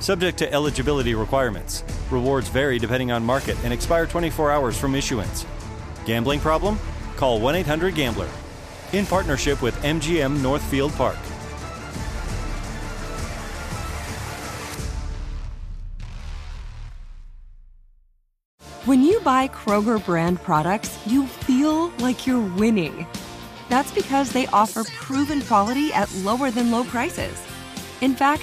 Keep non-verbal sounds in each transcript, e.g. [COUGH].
Subject to eligibility requirements. Rewards vary depending on market and expire 24 hours from issuance. Gambling problem? Call 1 800 Gambler. In partnership with MGM Northfield Park. When you buy Kroger brand products, you feel like you're winning. That's because they offer proven quality at lower than low prices. In fact,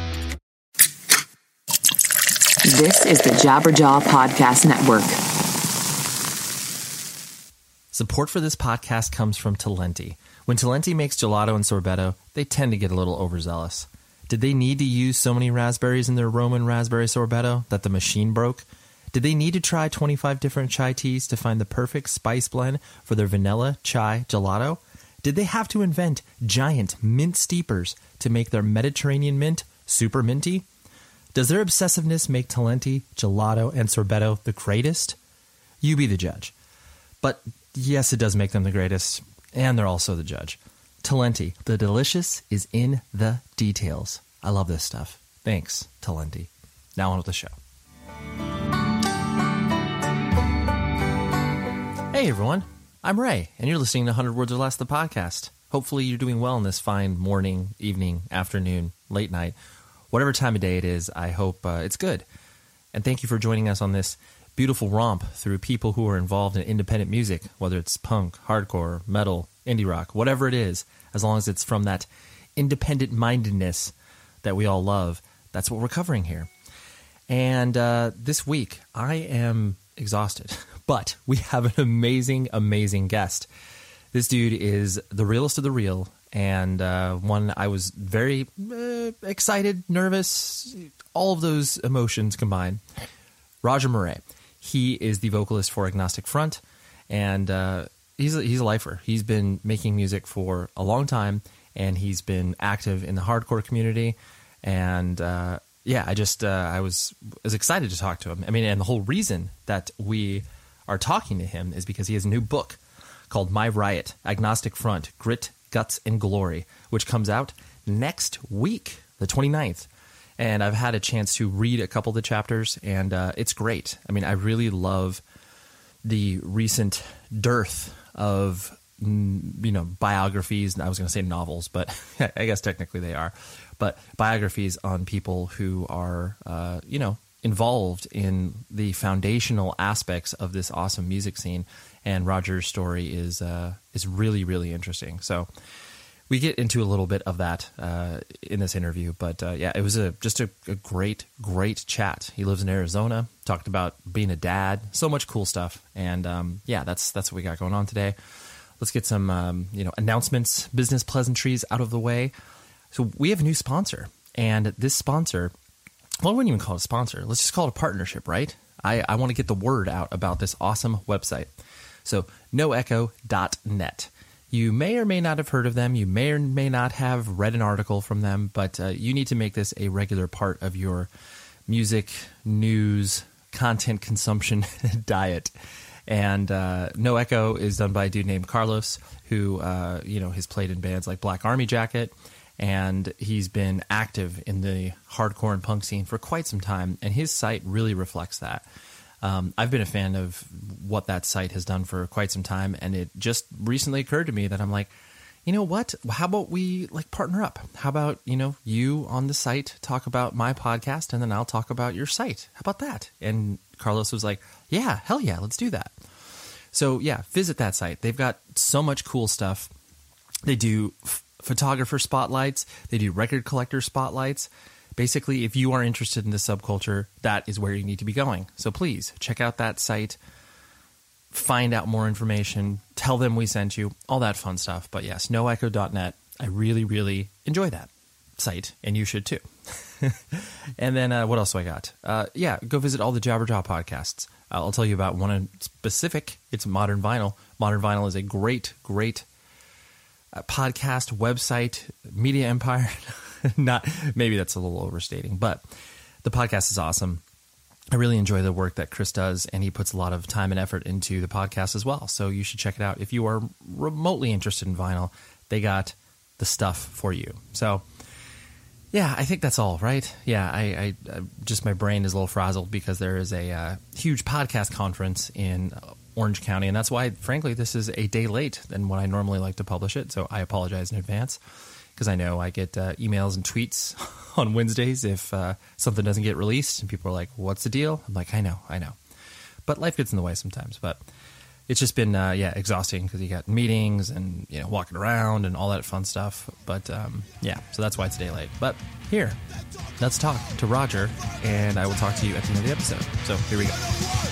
This is the Jabberjaw Podcast Network. Support for this podcast comes from Talenti. When Talenti makes gelato and sorbetto, they tend to get a little overzealous. Did they need to use so many raspberries in their Roman raspberry sorbetto that the machine broke? Did they need to try 25 different chai teas to find the perfect spice blend for their vanilla chai gelato? Did they have to invent giant mint steepers to make their Mediterranean mint super minty? Does their obsessiveness make Talenti, gelato, and sorbetto the greatest? You be the judge. But yes, it does make them the greatest, and they're also the judge. Talenti, the delicious is in the details. I love this stuff. Thanks, Talenti. Now on with the show. Hey everyone, I'm Ray, and you're listening to 100 Words or Less, the podcast. Hopefully, you're doing well in this fine morning, evening, afternoon, late night, whatever time of day it is. I hope uh, it's good. And thank you for joining us on this beautiful romp through people who are involved in independent music, whether it's punk, hardcore, metal, indie rock, whatever it is, as long as it's from that independent mindedness that we all love. That's what we're covering here. And uh, this week, I am exhausted, [LAUGHS] but we have an amazing, amazing guest. This dude is the realest of the real, and uh, one I was very uh, excited, nervous, all of those emotions combined. Roger Miret. He is the vocalist for Agnostic Front, and uh, he's a, he's a lifer. He's been making music for a long time, and he's been active in the hardcore community. And uh, yeah, I just uh, I was was excited to talk to him. I mean, and the whole reason that we are talking to him is because he has a new book called My Riot: Agnostic Front, Grit, Guts, and Glory, which comes out next week, the 29th and I've had a chance to read a couple of the chapters, and uh, it's great. I mean, I really love the recent dearth of mm, you know biographies. I was going to say novels, but [LAUGHS] I guess technically they are. But biographies on people who are uh, you know involved in the foundational aspects of this awesome music scene. And Roger's story is uh, is really really interesting. So we get into a little bit of that uh, in this interview, but uh, yeah, it was a just a, a, great, great chat. He lives in Arizona. Talked about being a dad, so much cool stuff, and um, yeah, that's that's what we got going on today. Let's get some um, you know announcements, business pleasantries out of the way. So we have a new sponsor, and this sponsor, well, I wouldn't even call it a sponsor. Let's just call it a partnership, right? I, I want to get the word out about this awesome website. So noecho.net You may or may not have heard of them. You may or may not have read an article from them, but uh, you need to make this a regular part of your music, news, content consumption [LAUGHS] diet. And uh, No Echo is done by a dude named Carlos, who uh, you know has played in bands like Black Army Jacket, and he's been active in the hardcore and punk scene for quite some time. And his site really reflects that. Um, I've been a fan of what that site has done for quite some time, and it just recently occurred to me that I'm like, you know what? How about we like partner up? How about you know you on the site talk about my podcast, and then I'll talk about your site. How about that? And Carlos was like, yeah, hell yeah, let's do that. So yeah, visit that site. They've got so much cool stuff. They do f- photographer spotlights. They do record collector spotlights basically, if you are interested in the subculture, that is where you need to be going. So please check out that site, find out more information, tell them we sent you, all that fun stuff. But yes, noecho.net. I really, really enjoy that site, and you should too. [LAUGHS] and then uh, what else do I got? Uh, yeah, go visit all the Jabberjaw podcasts. I'll tell you about one in specific. It's Modern Vinyl. Modern Vinyl is a great, great uh, podcast, website, media empire. [LAUGHS] [LAUGHS] Not maybe that's a little overstating, but the podcast is awesome. I really enjoy the work that Chris does, and he puts a lot of time and effort into the podcast as well. So you should check it out if you are remotely interested in vinyl. They got the stuff for you. So yeah, I think that's all, right? Yeah, I, I, I just my brain is a little frazzled because there is a uh, huge podcast conference in Orange County, and that's why, frankly, this is a day late than when I normally like to publish it. So I apologize in advance because I know I get uh, emails and tweets [LAUGHS] on Wednesdays if uh, something doesn't get released, and people are like, "What's the deal?" I'm like, "I know, I know," but life gets in the way sometimes. But it's just been uh, yeah exhausting because you got meetings and you know walking around and all that fun stuff. But um, yeah, so that's why it's a day late. But here, let's talk to Roger, and I will talk to you at the end of the episode. So here we go.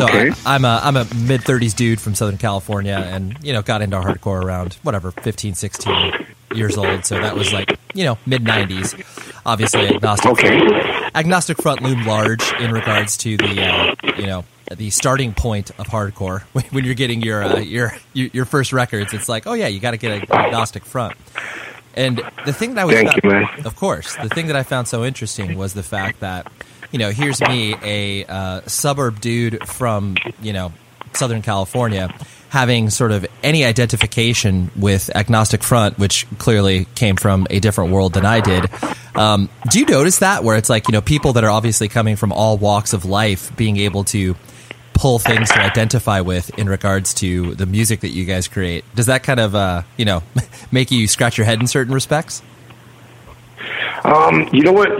So Okay. I, am a I'm a mid 30s dude from Southern California, and you know got into hardcore around whatever 15, 16 years old. So that was like you know mid 90s. Obviously, agnostic Okay. agnostic front loomed large in regards to the uh, you know the starting point of hardcore [LAUGHS] when you're getting your uh, your your your first records. It's like oh yeah, you got to get an agnostic front. And the thing that I was Thank found- you, man. of course, the thing that I found so interesting was the fact that, you know, here's me, a uh, suburb dude from, you know, Southern California, having sort of any identification with Agnostic Front, which clearly came from a different world than I did. Um, do you notice that where it's like, you know, people that are obviously coming from all walks of life being able to pull things to identify with in regards to the music that you guys create? Does that kind of, uh, you know, [LAUGHS] make you scratch your head in certain respects? Um, you know what?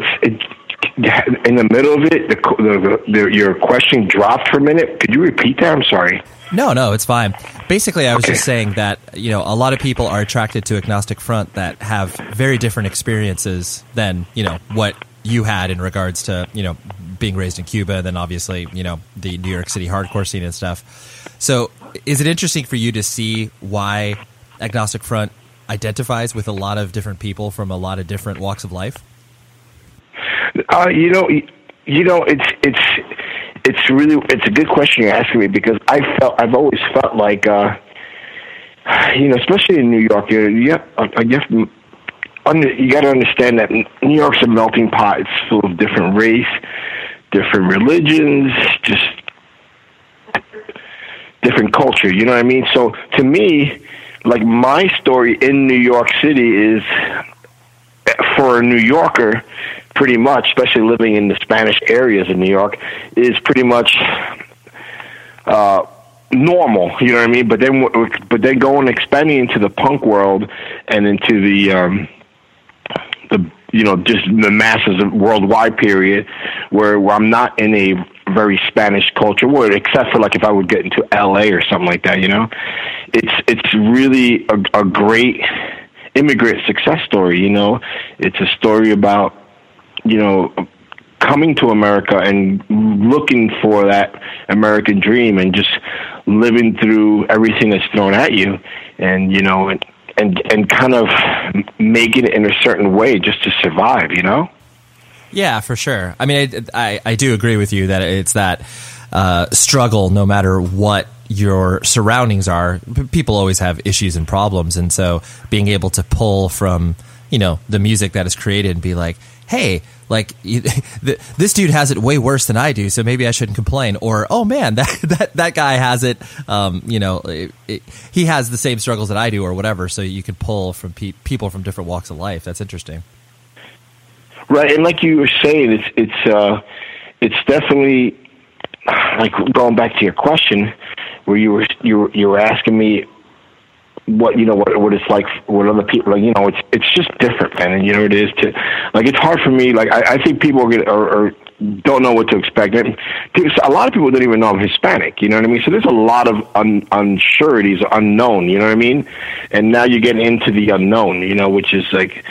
In the middle of it, the, the, the your question dropped for a minute. Could you repeat that? I'm sorry. No, no, it's fine. Basically, I was Okay. just saying that you know a lot of people are attracted to agnostic front that have very different experiences than you know what you had in regards to you know being raised in Cuba, and then obviously you know the New York City hardcore scene and stuff. So, is it interesting for you to see why agnostic front identifies with a lot of different people from a lot of different walks of life? Uh, you know, you know, it's it's it's really it's a good question you're asking me because I felt I've always felt like, uh, you know, especially in New York, you you have, uh, you have to. You got to understand that New York's a melting pot. It's full of different race, different religions, just different culture. You know what I mean? So to me, like my story in New York City is for a New Yorker, pretty much, especially living in the Spanish areas of New York, is pretty much uh, normal. You know what I mean? But then, but then going expanding into the punk world and into the um, the you know just the masses of worldwide period, where, where I'm not in a very Spanish culture, where except for like if I would get into L.A. or something like that. You know, it's it's really a, a great immigrant success story. You know, it's a story about you know coming to America and looking for that American dream and just living through everything that's thrown at you, and you know, and and and kind of making it in a certain way just to survive. You know. Yeah, for sure. I mean, I I, I do agree with you that it's that uh, struggle, no matter what your surroundings are. People always have issues and problems, and so being able to pull from you know the music that is created and be like, hey, like [LAUGHS] this dude has it way worse than I do, so maybe I shouldn't complain. Or oh man, [LAUGHS] that that that guy has it. Um, you know, it, it, he has the same struggles that I do, or whatever. So you can pull from pe- people from different walks of life. That's interesting. Right, and like you were saying, it's it's uh, it's definitely like going back to your question, where you were you were, you were asking me what you know what what it's like what other people like you know it's it's just different man and you know it is to like it's hard for me like I, I think people are, are, are don't know what to expect and a lot of people don't even know I'm Hispanic you know what I mean? So there's a lot of un, unsureties unknown you know what I mean? And now you get into the unknown you know which is like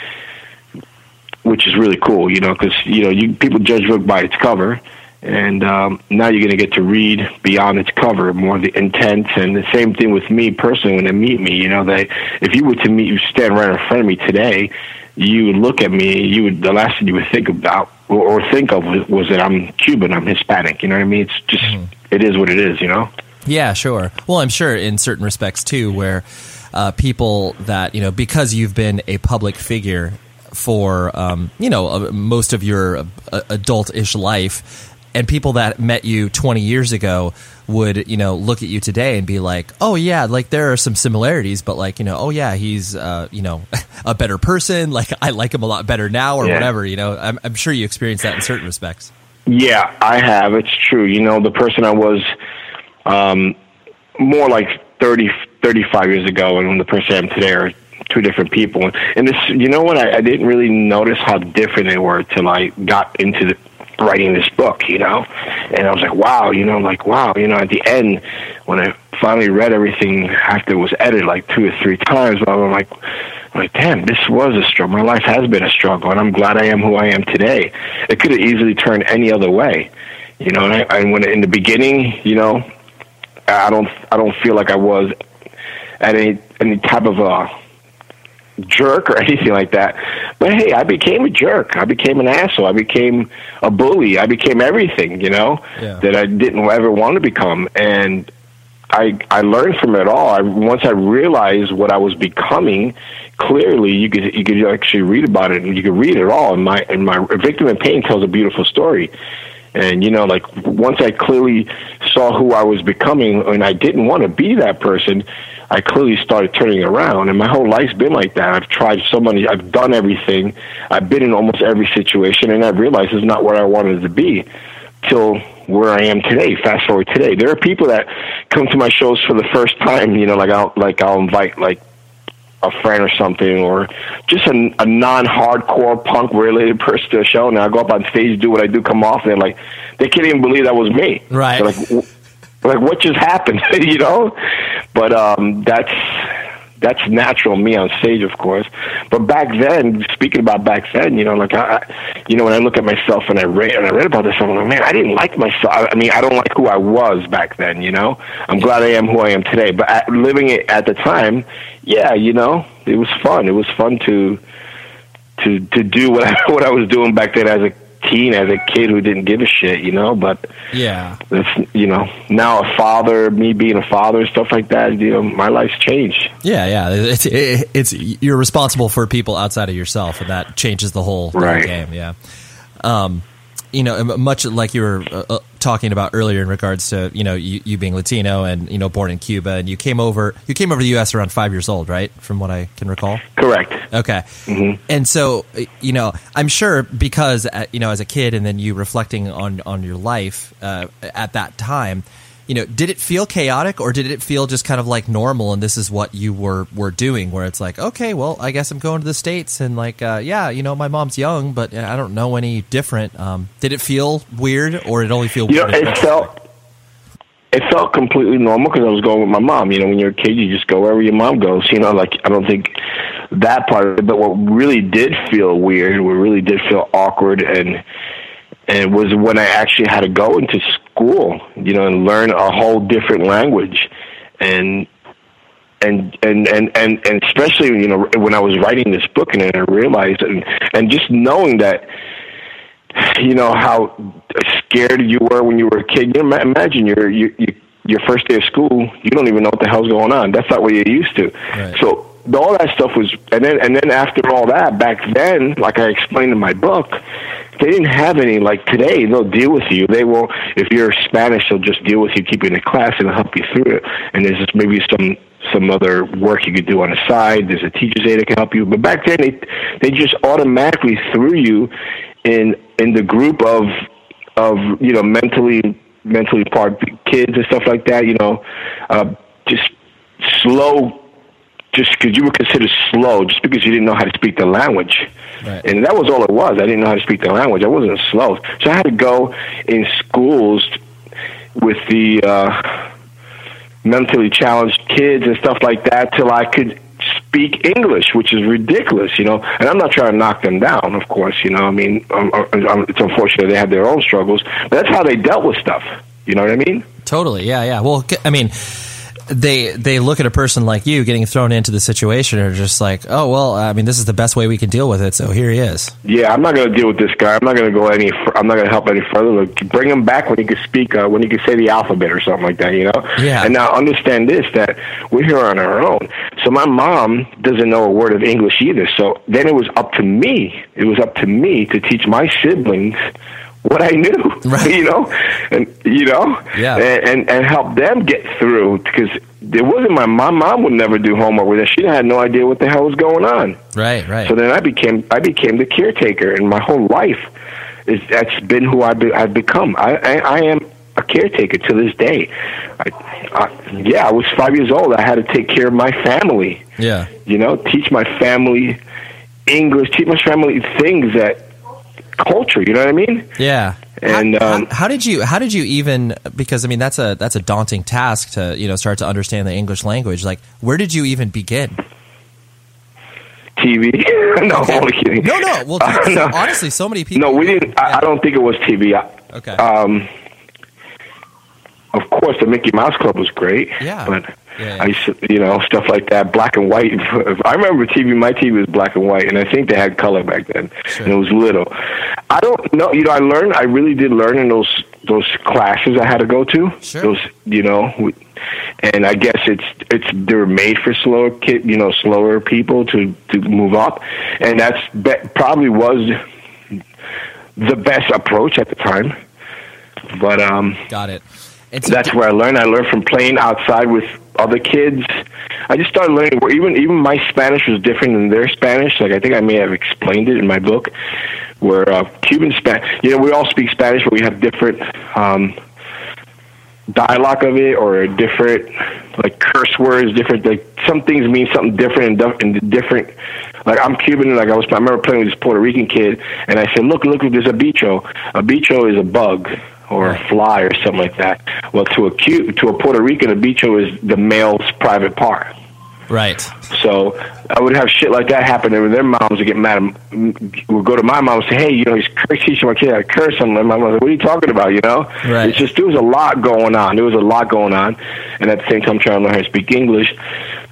which is really cool, you know, because you know you people judge book by its cover, and um, now you're going to get to read beyond its cover, more of the intent, and the same thing with me personally when they meet me. You know, they if you were to meet you stand right in front of me today, you would look at me, you would the last thing you would think about or, or think of was, was that I'm Cuban, I'm Hispanic. You know what I mean? It's just mm. it is what it is. You know. Yeah, sure. Well, I'm sure in certain respects too, where uh, people that you know because you've been a public figure for um, you know uh, most of your uh, adult-ish life and people that met you 20 years ago would you know look at you today and be like oh yeah like there are some similarities but like you know oh yeah he's uh, you know [LAUGHS] a better person [LAUGHS] like i like him a lot better now or yeah. whatever you know I'm, I'm sure you experience that in certain respects yeah i have it's true you know the person i was um, more like 30 35 years ago and the person i am today are two different people. And this, you know what? I, I didn't really notice how different they were till I got into the, writing this book, you know. And I was like, wow, you know, like wow, you know. At the end, when I finally read everything after it was edited, like two or three times, I'm like, like, damn, this was a struggle. My life has been a struggle, and I'm glad I am who I am today. It could have easily turned any other way, you know. And, I, and when in the beginning, you know, I don't, I don't feel like I was at any any type of a jerk or [LAUGHS] anything like that. But hey, I became a jerk. I became an asshole. I became a bully. I became everything, you know, yeah. that I didn't ever want to become. And I I learned from it all. I, once I realized what I was becoming, clearly you could you could actually read about it and you could read it all. And my and my victim in pain tells a beautiful story. And you know, like once I clearly saw who I was becoming, and I didn't want to be that person, I clearly started turning around. And my whole life's been like that. I've tried so many, I've done everything, I've been in almost every situation, and I've realized it's not what I wanted to be till where I am today. Fast forward today, there are people that come to my shows for the first time. You know, like I'll like I'll invite like a friend or something, or just a, a non-hardcore punk related person to a show. And I go up on stage, do what I do, come off, and like, they can't even believe that was me. Right. They're like, like what just happened? [LAUGHS] you know. But um, that's that's natural me on stage, of course. But back then, speaking about back then, you know, like I, you know, when I look at myself and I read and I read about this, I'm like, man, I didn't like myself. I mean, I don't like who I was back then. You know, I'm glad I am who I am today. But at, living it at the time, yeah, you know, it was fun. It was fun to to to do [LAUGHS] what I, what I was doing back then as a teen as a kid who didn't give a shit, you know. But yeah, it's you know now a father, me being a father, stuff like that. You know, my life's changed. Yeah, yeah. It's it's you're responsible for people outside of yourself, and that changes the whole, the right. whole game. Yeah. Um, you know, much like you were uh, uh, talking about earlier in regards to you know you, you, being Latino and you know born in Cuba, and you came over you came over to the U.S. around five years old, right? From what I can recall. Correct. Okay. Mm-hmm. And so you know, I'm sure because uh, you know as a kid, and then you reflecting on on your life uh, at that time you know, did it feel chaotic or did it feel just kind of like normal and this is what you were were doing? Where it's like, okay, well, I guess I'm going to the states and like, uh, yeah, you know, my mom's young, but I don't know any different. Um, did it feel weird or did it only feel? You weird know, it felt it felt completely normal because I was going with my mom. You know, when you're a kid, you just go wherever your mom goes. You know, like I don't think that part of it. But what really did feel weird, what really did feel awkward and and was when I actually had to go into school, you know, and learn a whole different language, and and and and and, and especially you know when I was writing this book, and I realized, and and just knowing that, you know how scared you were when you were a kid. You know, imagine you're you, you your first day of school, you don't even know what the hell's going on. That's not what you're used to. Right. So all that stuff was, and then and then after all that, back then, like I explained in my book, they didn't have any like today. They'll deal with you. They will, if you're Spanish, they'll just deal with you, keep you in the class, and help you through it. And there's just maybe some some other work you could do on the side. There's a teacher's aide that can help you. But back then, they they just automatically threw you in in the group of of you know mentally mentally part kids and stuff like that. You know, uh, just slow just because you were considered slow just because you didn't know how to speak the language. Right. And that was all it was. I didn't know how to speak the language. I wasn't slow. So I had to go in schools with the uh, mentally challenged kids and stuff like that till I could speak English, which is ridiculous, you know. And I'm not trying to knock them down, of course, you know. I mean, um, uh, um, it's unfortunate they have their own struggles, but that's how they dealt with stuff. You know what I mean? Totally. Yeah, yeah. Well, I mean, they they look at a person like you getting thrown into the situation and are just like, oh well, I mean, this is the best way we can deal with it. So here he is. Yeah, I'm not going to deal with this guy. I'm not going to go any. I'm not going to help any further. Look, bring him back when he can speak, uh, when he can say the alphabet or something like that. You know. Yeah. And now understand this that we're here on our own. So my mom doesn't know a word of English either. So then it was up to me. It was up to me to teach my siblings what I knew, [LAUGHS] right. you know, and you know, yeah, and, and and help them get through because it wasn't my my mom would never do homework with us. She had no idea what the hell was going on. Right, right. So then I became I became the caretaker, and my whole life is that's been who I be, I've become. I, I I am a caretaker to this day. I, I, yeah, I was five years old. I had to take care of my family. Yeah, you know, teach my family English, teach my family things that culture. You know what I mean? Yeah. And how, um, how, how, did you how did you even because I mean that's a that's a daunting task to you know start to understand the English language. Like where did you even begin? TV. [LAUGHS] no, okay. only kidding. No, no. Well, [LAUGHS] uh, no. honestly, so many people. No, we didn't. I, I don't think it was TV. okay. Um, of course, the Mickey Mouse Club was great. Yeah. But yeah, yeah. I used to, you know, stuff like that, black and white. [LAUGHS] I remember TV. My TV was black and white, and I think they had color back then, sure. and it was little. I don't know. You know, I learned. I really did learn in those those classes I had to go to. Sure. Those, you know, and I guess it's it's they're made for slower kid, you know, slower people to to move up, and that's be, probably was the best approach at the time. But um, got it. It's that's where I learned. I learned from playing outside with other kids. I just started learning. Where even even my Spanish was different than their Spanish. Like I think I may have explained it in my book, where uh, Cuban Spanish. You know, we all speak Spanish, but we have different um, dialogue of it, or different like curse words. Different like some things mean something different and, different. Like I'm Cuban, and like I was. I remember playing with this Puerto Rican kid, and I said, "Look, look, there's a bicho. A bicho is a bug." or a fly or something like that. Well, to a to a Puerto Rican, a bicho is the male's private part. Right. So I would have shit like that happen, and their moms would get mad. Would go to my mom and say, "Hey, you know, he's teaching my kid how to curse." And my mom was like, "What are you talking about?" You know, right. it's just there was a lot going on. There was a lot going on, and at the same time, trying to learn how to speak English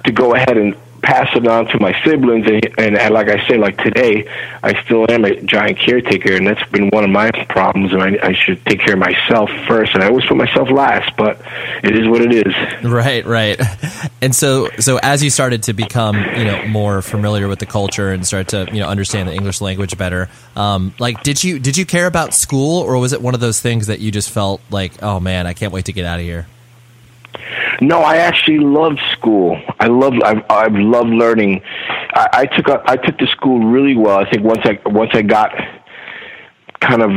to go ahead and pass it on to my siblings and, and, like I say, like today, I still am a giant caretaker, and that's been one of my problems. And I, I should take care of myself first, and I always put myself last. But it is what it is. Right, right. And so, so as you started to become, you know, more familiar with the culture and start to, you know, understand the English language better, um, like, did you did you care about school, or was it one of those things that you just felt like, oh man, I can't wait to get out of here? No, I actually loved school. I love I've, I've loved learning. I, I took a, I took the school really well. I think once I once I got kind of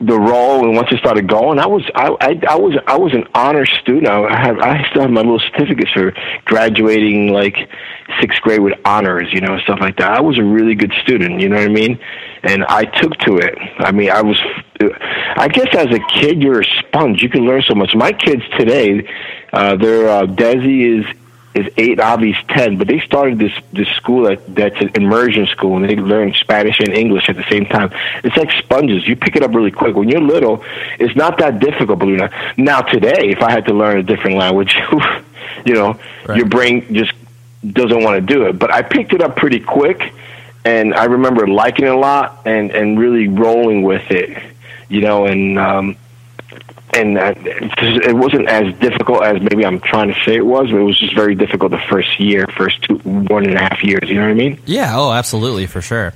the role and once I started going, I was I I, I was I was an honor student. I have I still have my little certificates for graduating like sixth grade with honors, you know, stuff like that. I was a really good student. You know what I mean? And I took to it. I mean, I was. I guess as a kid, you're a sponge. You can learn so much. My kids today, uh, their uh, Desi is is eight, Avi's ten. But they started this this school that that's an immersion school, and they learn Spanish and English at the same time. It's like sponges; you pick it up really quick. When you're little, it's not that difficult. Believe it or not. Now today, if I had to learn a different language, [LAUGHS] you know, Right. your brain just doesn't want to do it. But I picked it up pretty quick, and I remember liking it a lot and and really rolling with it. You know, and um, and uh, it wasn't as difficult as maybe I'm trying to say it was, but it was just very difficult the first year, first two, one and a half years. You know what I mean? Yeah. Oh, absolutely, for sure.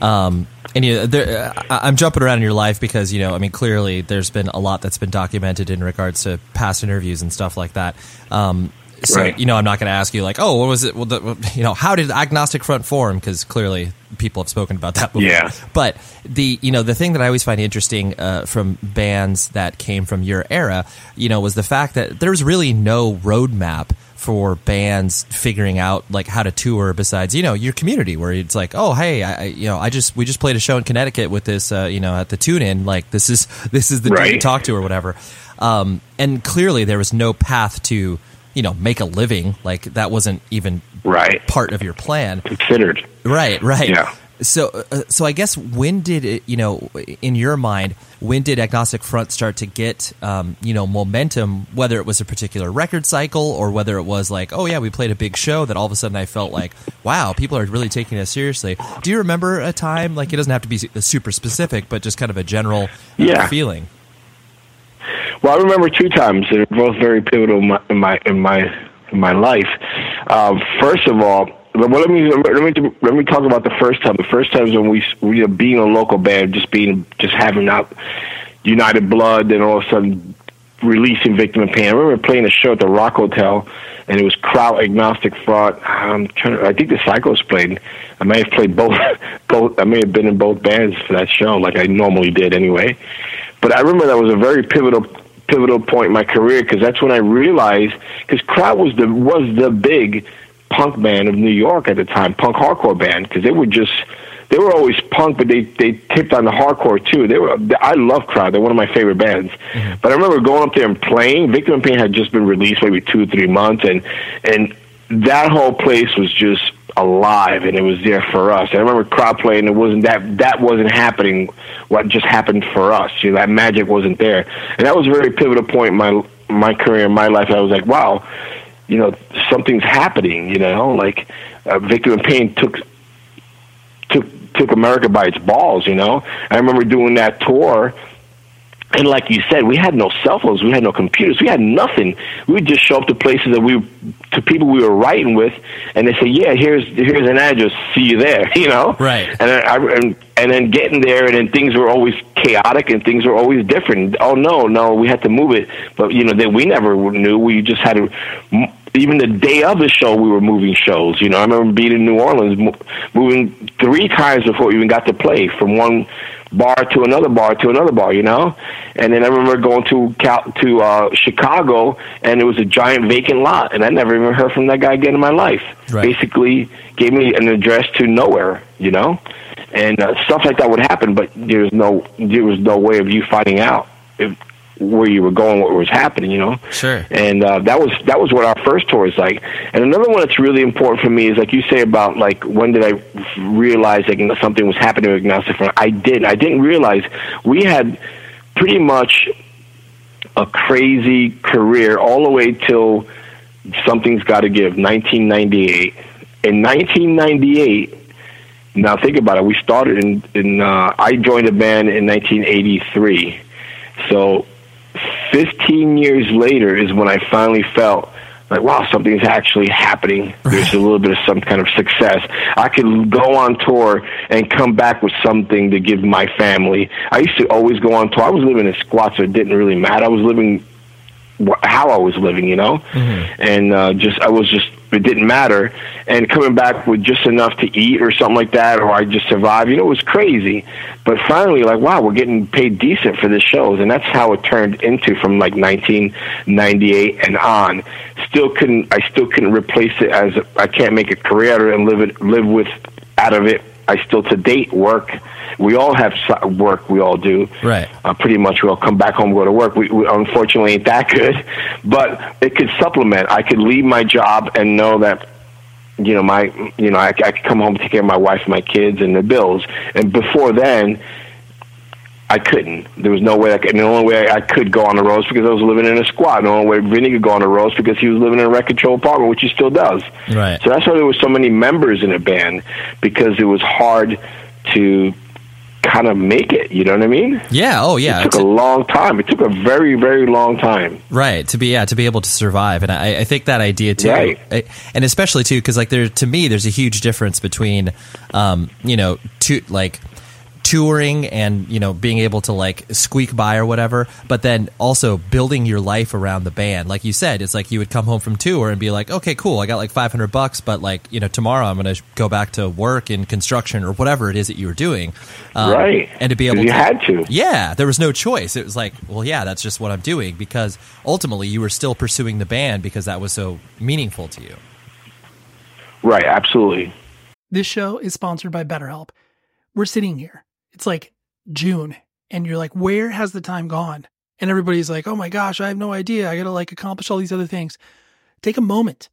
Um, and you there, I- I'm jumping around in your life because you know, I mean, clearly there's been a lot that's been documented in regards to past interviews and stuff like that. Um, so Right. you know, I'm not going to ask you like, oh, what was it? Well, the, you know, how did Agnostic Front form? Because clearly people have spoken about that before. Yeah. But the you know the thing that I always find interesting uh, from bands that came from your era, you know, was the fact that there's really no roadmap for bands figuring out like how to tour besides you know your community where it's like oh hey I, you know I just we just played a show in Connecticut with this uh, you know at the tune in like this is [LAUGHS] this is the dude to talk to or whatever um, and clearly there was no path to you know make a living like that wasn't even Right. part of your plan Considered. Right, right. Yeah. So, uh, so I guess when did it, you know, in your mind, when did Agnostic Front start to get, um, you know, momentum? Whether it was a particular record cycle or whether it was like, oh yeah, we played a big show that all of a sudden I felt like, wow, people are really taking us seriously. Do you remember a time like it doesn't have to be super specific, but just kind of a general Yeah. feeling? Well, I remember two times that are both very pivotal in my in my in my, in my life. Um, first of all, well, let me let me let me talk about the first time. The first time is when we we were being a local band, just being just having out United Blood, and all of a sudden releasing Victim in Pain. I remember playing a show at the Rock Hotel, and it was Kraut Agnostic Front. I'm trying. To, I think the Psychos played. I may have played both. [LAUGHS] Both. I may have been in both bands for that show, like I normally did anyway. But I remember that was a very pivotal pivotal point in my career because that's when I realized because Kraut was the was the big punk band of New York at the time, punk hardcore band because they were just they were always punk, but they they tipped on the hardcore too. They were I love Kraut; they're one of my favorite bands. Mm-hmm. But I remember going up there and playing. Victim in Pain had just been released maybe two or three months, and and that whole place was just alive, and it was there for us. And I remember Kraut playing. It wasn't that that wasn't happening. What just happened for us? You know, that magic wasn't there, and that was a very pivotal point in my my career, in my life. I was like, wow you know something's happening you know like uh, victim in pain took took took america by its balls you know i remember doing that tour and like you said, we had no cell phones, we had no computers, we had nothing. We would just show up to places that we, to people we were writing with, and they say, "Yeah, here's here's an address. See you there." [LAUGHS] You know, Right. And then I and, and then getting there, and then things were always chaotic, and things were always different. Oh no, no, we had to move it, but you know that we never knew. We just had to. m- Even the day of the show, we were moving shows. You know, I remember being in New Orleans, mo- moving three times before we even got to play from one bar to another bar to another bar, you know. And then I remember going to Cal- to uh, Chicago, and it was a giant vacant lot, and I never even heard from that guy again in my life. Right. Basically, gave me an address to nowhere, you know. And uh, stuff like that would happen, but there was no there was no way of you finding out if, where you were going, what was happening, you know. Sure. And uh, that was that was what our first tour is like. And another one that's really important for me is like you say about like when did I realize like something was happening with Agnostic Front? I did. I didn't realize we had pretty much a crazy career all the way till something's got to give. 1998. In 1998. Now think about it. We started in in. Uh, I joined the band in 1983. So 15 years later is when I finally felt like, wow, something's actually happening. There's a little bit of some kind of success. I could go on tour and come back with something to give my family. I used to always go on tour. I was living in squats, so it didn't really matter. I was living how I was living, you know, and uh, just I was just it didn't matter. And coming back with just enough to eat or something like that, or I just survived, you know, it was crazy. But finally, like, wow, we're getting paid decent for the shows, and that's how it turned into from like 1998 and on. Still couldn't I still couldn't replace it as I can't make a career out of it and live it live with out of it I still to date work. We all have work. We all do. Right. Uh, pretty much, we all come back home, go to work. We, we unfortunately ain't that [LAUGHS] good, but it could supplement. I could leave my job and know that you know my you know I, I could come home take care of my wife, and my kids, and the bills. And before then, I couldn't. There was no way. I could, and the only way I could go on the roads because I was living in a squad. The only way Vinny could go on the roads because he was living in a rent control apartment, which he still does. Right. So that's why there was so many members in a band because it was hard to kind of make it. You know what I mean? Yeah. Oh, yeah. It took a long time. It took a very, very long time. Right to be yeah to be able to survive, and I, I think that idea too, Right. I- and especially too because like there to me there's a huge difference between, um, you know, to like touring and you know being able to like squeak by or whatever but then also building your life around the band like you said it's like you would come home from tour and be like okay cool i got like 500 bucks but like you know tomorrow i'm gonna go back to work in construction or whatever it is that you were doing um, Right. and to be able you to had to. yeah, there was no choice. It was like, well, yeah, that's just what I'm doing because ultimately you were still pursuing the band because that was so meaningful to you. Right. Absolutely. This show is sponsored by BetterHelp. We're sitting here. It's like June, and you're like, where has the time gone? And everybody's like, oh my gosh, I have no idea. I got to like accomplish all these other things. Take a moment.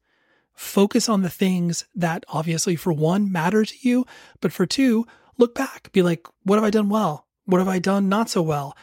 Focus on the things that obviously, for one, matter to you, but for two, look back. Be like, what have I done well? What have I done not so well?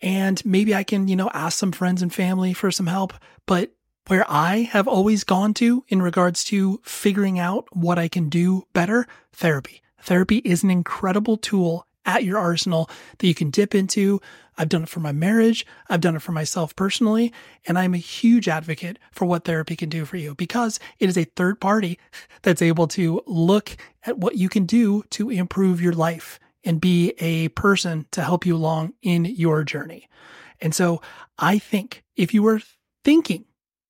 And maybe I can, you know, ask some friends and family for some help. But where I have always gone to in regards to figuring out what I can do better, therapy. Therapy is an incredible tool at your arsenal that you can dip into. I've done it for my marriage. I've done it for myself personally. And I'm a huge advocate for what therapy can do for you because it is a third party that's able to look at what you can do to improve your life and be a person to help you along in your journey. And so I think if you were thinking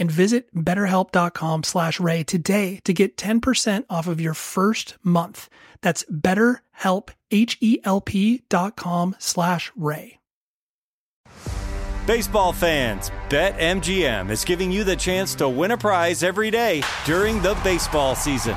and visit betterhelp.com slash ray today to get 10% off of your first month. That's betterhelp, H-E-L-P dot com slash ray. Baseball fans, BetMGM is giving you the chance to win a prize every day during the baseball season.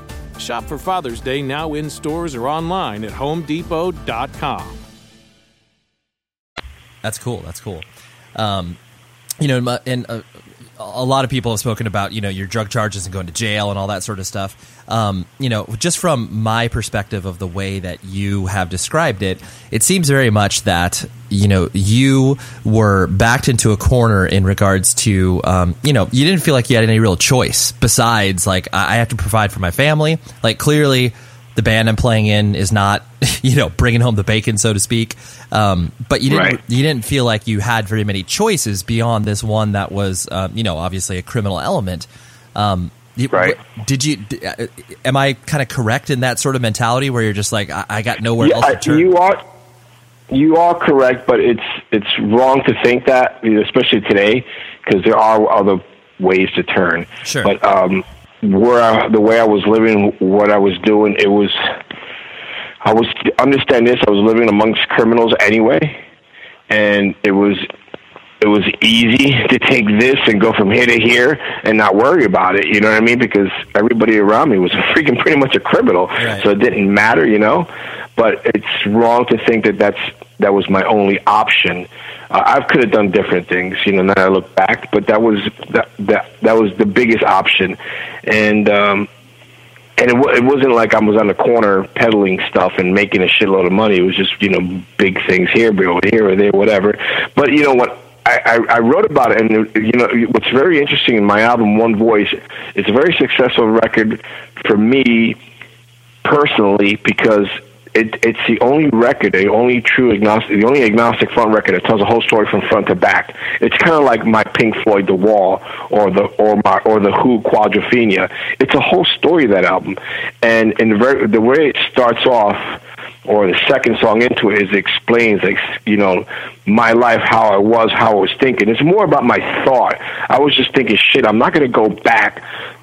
Shop for Father's Day now in stores or online at homedepot.com. That's cool. That's cool. Um, you know, and, uh, a lot of people have spoken about you know your drug charges and going to jail and all that sort of stuff. Um, you know, just from my perspective of the way that you have described it, it seems very much that you know you were backed into a corner in regards to um, you know you didn't feel like you had any real choice besides like I have to provide for my family. Like clearly the band I'm playing in is not, [LAUGHS] you know, bringing home the bacon, so to speak. Um, but you didn't, Right. you didn't feel like you had very many choices beyond this one that was, um, you know, obviously a criminal element. Um, Right. Did you? d- uh, Am I kind of correct in that sort of mentality where you're just like, I, I got nowhere Yeah, else to turn? you are you are correct, but it's it's wrong to think that, especially today, because there are other ways to turn. Sure. But um, where I, the way I was living, what I was doing, it was I was understand this. I was living amongst criminals anyway, and it was it was easy to take this and go from here to here and not worry about it. You know what I mean? Because everybody around me was [LAUGHS] freaking pretty much a criminal, Right. so it didn't matter. You know, but it's wrong to think that that's that was my only option. Uh, I could have done different things, you know. Now I look back, but that was that that that was the biggest option, and. um and it, wa- it wasn't like I was on the corner peddling stuff and making a shitload of money. It was just you know big things here, over here or there, whatever. But you know what? I, I, I wrote about it, and you know what's very interesting in my album, One Voice. It's a very successful record for me personally because it, it's the only record, the only true agnostic, the only agnostic front record that tells a whole story from front to back. It's kind of like my Pink Floyd The Wall or the or my or the Who Quadrophenia. It's a whole story that album, and in the very, the way it starts off. Or the second song into it is it explains, like you know, my life, how I was, how I was thinking. It's more about my thought. I was just thinking, shit, I'm not to go back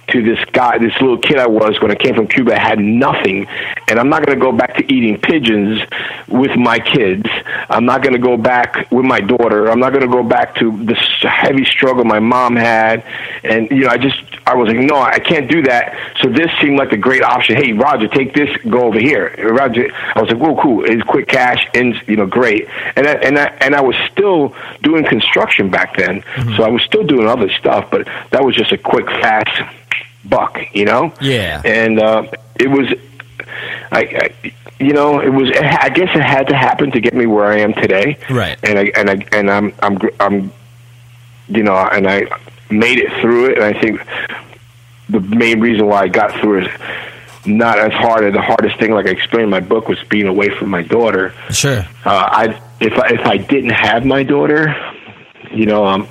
to this guy, this little kid I was when I came from Cuba, had nothing, and I'm not going to go back to eating pigeons with my kids. I'm not going to go back with my daughter. I'm not going to go back to this heavy struggle my mom had, and you know, I just I was like, no, I can't do that. So this seemed like a great option. Hey, Roger, take this, go over here. Roger, I was like, whoa, cool. It's quick cash, and you know, great. And I, and I, and I was still doing construction back then, mm-hmm. so I was still doing other stuff, but that was just a quick, fast buck, you know. Yeah. And uh, it was, I, I, you know, it was. I guess it had to happen to get me where I am today. Right. And I and I and I'm I'm gr- I'm, you know, and I made it through it, and I think the main reason why I got through it not as hard as the hardest thing, like I explained in my book, was being away from my daughter. Sure. Uh, I if I, if I didn't have my daughter, you know, um,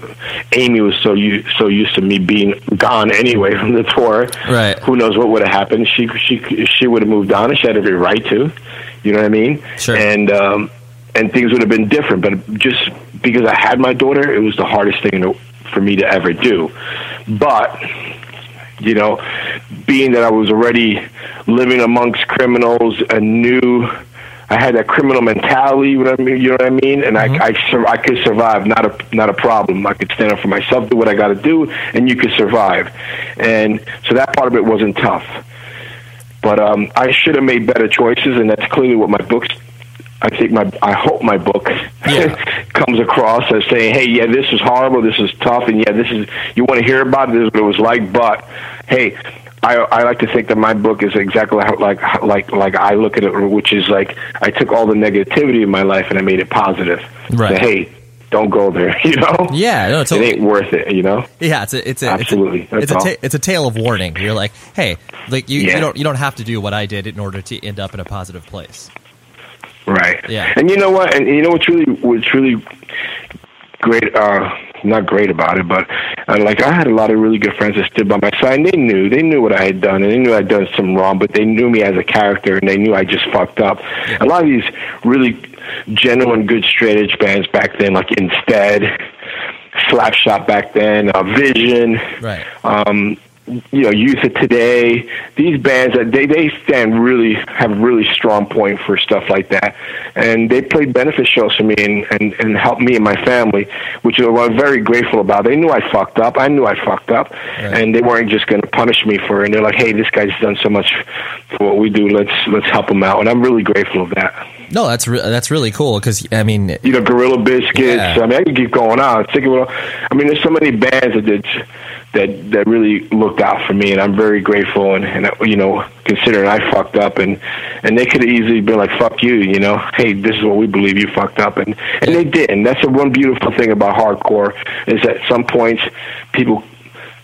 Amy was so u- so used to me being gone anyway [LAUGHS] from the tour. Right. Who knows what would have happened? She she she would have moved on, and she had every right to. You know what I mean? Sure. And um, and things would have been different. But just because I had my daughter, it was the hardest thing to, for me to ever do. But you know, being that I was already living amongst criminals and knew I had that criminal mentality. You know what I mean? You know what I mean? And I, I, sur- I could survive. Not a, not a problem. I could stand up for myself, do what I got to do, and you could survive. And so that part of it wasn't tough. But um, I should have made better choices, and that's clearly what my books. I think my, I hope my book Yeah. [LAUGHS] comes across as saying, "Hey, yeah, this is horrible, this is tough, and yeah, this is you want to hear about it, this is what it was like." But hey, I, I like to think that my book is exactly how, like like like I look at it, which is like I took all the negativity in my life and I made it positive. Right. Say, hey, don't go there. [LAUGHS] You know? Yeah, no, it ain't worth it. You know? Yeah, it's a it's a Absolutely, It's a, it's a, ta- it's a tale of warning. You're like, hey, like you, yeah. you don't you don't have to do what I did in order to end up in a positive place. Right. Yeah. And you know what? And you know what's really what's really great uh not great about it, but uh, like I had a lot of really good friends that stood by my side and they knew they knew what I had done and they knew I'd done some wrong, but they knew me as a character and they knew I just fucked up. A lot of these really genuine good straight edge bands back then, like Instead, Slapshot back then, uh, Vision, Right. um, you know, Youth of Today, these bands that they they stand really have a really strong point for stuff like that, and they played benefit shows for me and and and helped me and my family, which I'm very grateful about. They knew I fucked up. I knew I fucked up, and they weren't just going to punish me for it. And they're like, hey, this guy's done so much for what we do. Let's let's help him out, and I'm really grateful of that. No, that's re- that's really cool because I mean, you know, Gorilla Biscuits. Yeah. I mean, I can keep going on. Think about, I mean, there's so many bands that did, that that really looked out for me, and I'm very grateful. And, and you know, considering I fucked up, and and they could have easily been like, "Fuck you," you know. Hey, this is what we believe you fucked up, and and they did. And that's the one beautiful thing about hardcore is that at some points people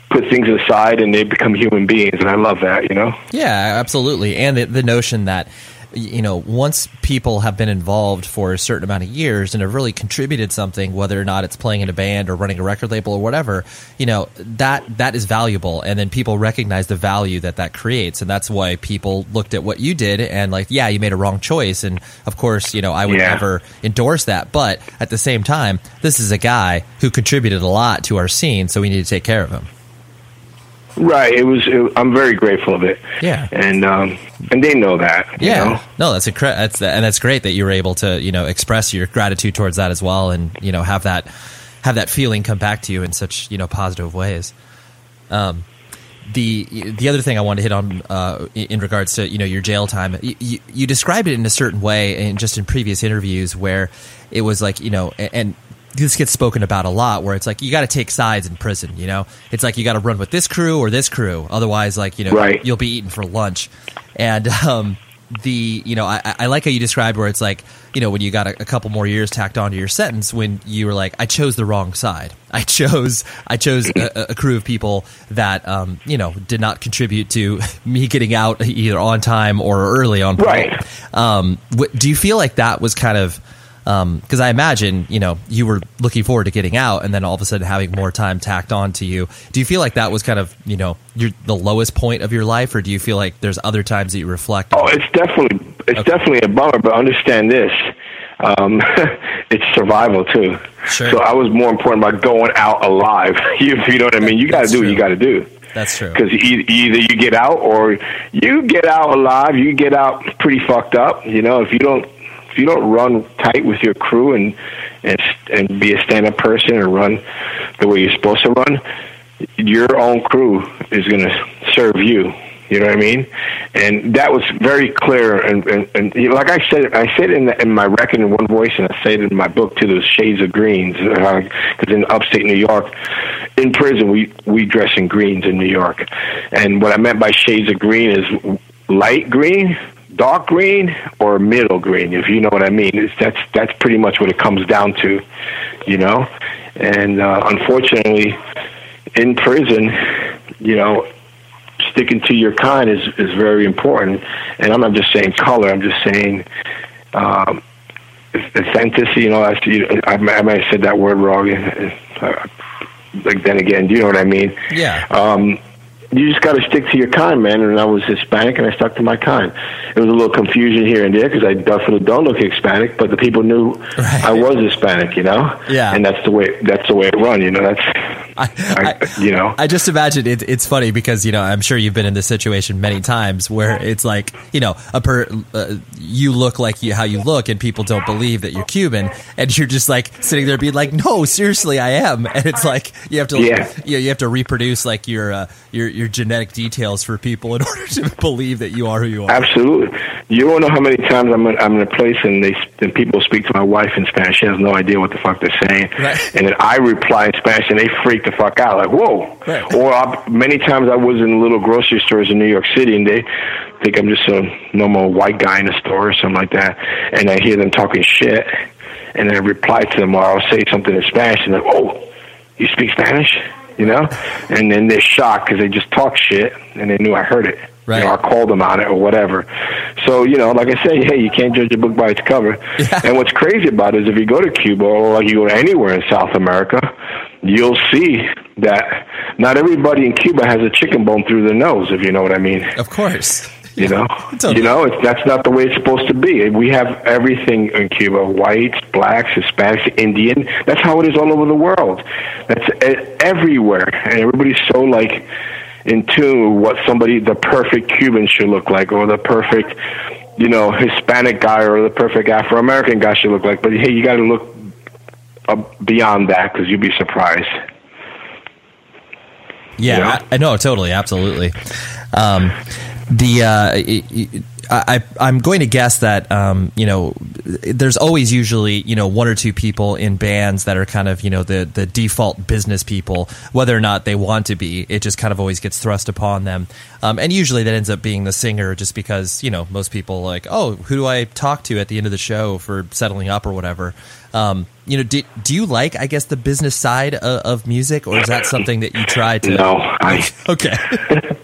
put things aside and they become human beings, and I love that. You know. Yeah, absolutely. And the, the notion that you know once people have been involved for a certain amount of years and have really contributed something whether or not it's playing in a band or running a record label or whatever you know that that is valuable. And then people recognize the value that that creates. And that's why people looked at what you did and like yeah you made a wrong choice. And of course you know I would Yeah. never endorse that. But at the same time this is a guy who contributed a lot to our scene. So we need to take care of him Right. It was. It, I'm very grateful of it. Yeah. And um, and they know that. you Yeah, know? no, that's a that's and that's great that you were able to you know express your gratitude towards that as well, and you know have that have that feeling come back to you in such you know positive ways. Um, the the other thing I wanted to hit on uh, in regards to you know your jail time, you, you, you described it in a certain way, and just in previous interviews where it was like you know, and this gets spoken about a lot, where it's like you got to take sides in prison. You know, it's like you got to run with this crew or this crew, otherwise, like you know, Right. you'll be eaten for lunch. And [LAUGHS] um, the you know, I, I like how you described where it's like you know when you got a, a couple more years tacked onto your sentence when you were like, I chose the wrong side. [LAUGHS] I chose I chose a, a crew of people that um, you know did not contribute to [LAUGHS] me getting out either on time or early on. Right. Um, do you feel like that was kind of because I imagine you know you were looking forward to getting out, and then all of a sudden having more time tacked on to you. Do you feel like that was kind of you know your the lowest point of your life, or do you feel like there's other times that you reflect? Oh, it's definitely it's definitely a bummer, but understand this. Um, [LAUGHS] it's survival too. Sure. So I was more important about going out alive. [LAUGHS] you, you know what I mean? You got to do what you got to do. That's true. Because e- either you get out or you get out alive. You get out pretty fucked up. You know, if you don't if you don't run tight with your crew and and and be a stand up person and run the way you're supposed to run, your own crew is going to serve you. You know what I mean? And that was very clear. And, and, and like I said, I said in, the, in my record in one voice, and I say it in my book too. Those shades of greens, uh, because in upstate New York, in prison we we dress in greens in New York. And what I meant by shades of green is light green, dark green, or middle green. If you know what I mean, it's, that's that's pretty much what it comes down to. You know, and uh, unfortunately, in prison, you know, sticking to your kind is is very important. And I'm not just saying color. I'm just saying um, authenticity. You know, I, I, I might have said that word wrong. Uh, like then again, do you know what I mean? Yeah. Um, you just got to stick to your kind, man. And I was Hispanic, and I stuck to my kind. It was a little confusion here and there because I definitely don't look Hispanic, but the people knew [LAUGHS] Right. I was Hispanic, you know. Yeah. And that's the way that's the way it run, you know. That's I, I, you know. I just imagine it, it's funny because you know I'm sure you've been in this situation many times where it's like you know a per uh, you look like you how you look and people don't believe that you're Cuban and you're just like sitting there being like no seriously I am [LAUGHS] and it's like you have to Yeah. you, you have to reproduce like your uh, your your genetic details for people in [LAUGHS] order to believe that you are who you are. Absolutely. You don't know how many times I'm in, I'm in a place and they and people speak to my wife in Spanish. She has no idea what the fuck they're saying, Right. and then I reply in Spanish and they freak the fuck out, like whoa. Right. Or I, many times I was in little grocery stores in New York City and they think I'm just a normal white guy in a store or something like that, and I hear them talking shit, and then I reply to them or I'll say something in Spanish and they're oh, you speak Spanish, you know, and then they're shocked because they just talk shit and they knew I heard it. Right. You know, I called them on it or whatever. So, you know, like I say, hey, you can't judge a book by its cover. [LAUGHS] And what's crazy about it is if you go to Cuba or like you go anywhere in South America, you'll see that not everybody in Cuba has a chicken bone through their nose, if you know what I mean. Of course. You know, [LAUGHS] Totally. you know, it's, that's not the way it's supposed to be. We have everything in Cuba: whites, blacks, Hispanics, Indian. That's how it is all over the world. That's everywhere, and everybody's so like in tune with what somebody, the perfect Cuban should look like, or the perfect, you know, Hispanic guy, or the perfect Afro American guy should look like. But hey, you got to look uh, beyond that because you'd be surprised. Yeah. I, I know totally, absolutely. Um, the uh, I, I'm going to guess that um, you know there's always usually you know one or two people in bands that are kind of you know the the default business people, whether or not they want to be. It just kind of always gets thrust upon them, um, and usually that ends up being the singer, just because you know most people like oh who do I talk to at the end of the show for settling up or whatever. Um, you know, do, do you like I guess the business side of, of music, or is that something that you try to? No, I [LAUGHS] Okay. [LAUGHS]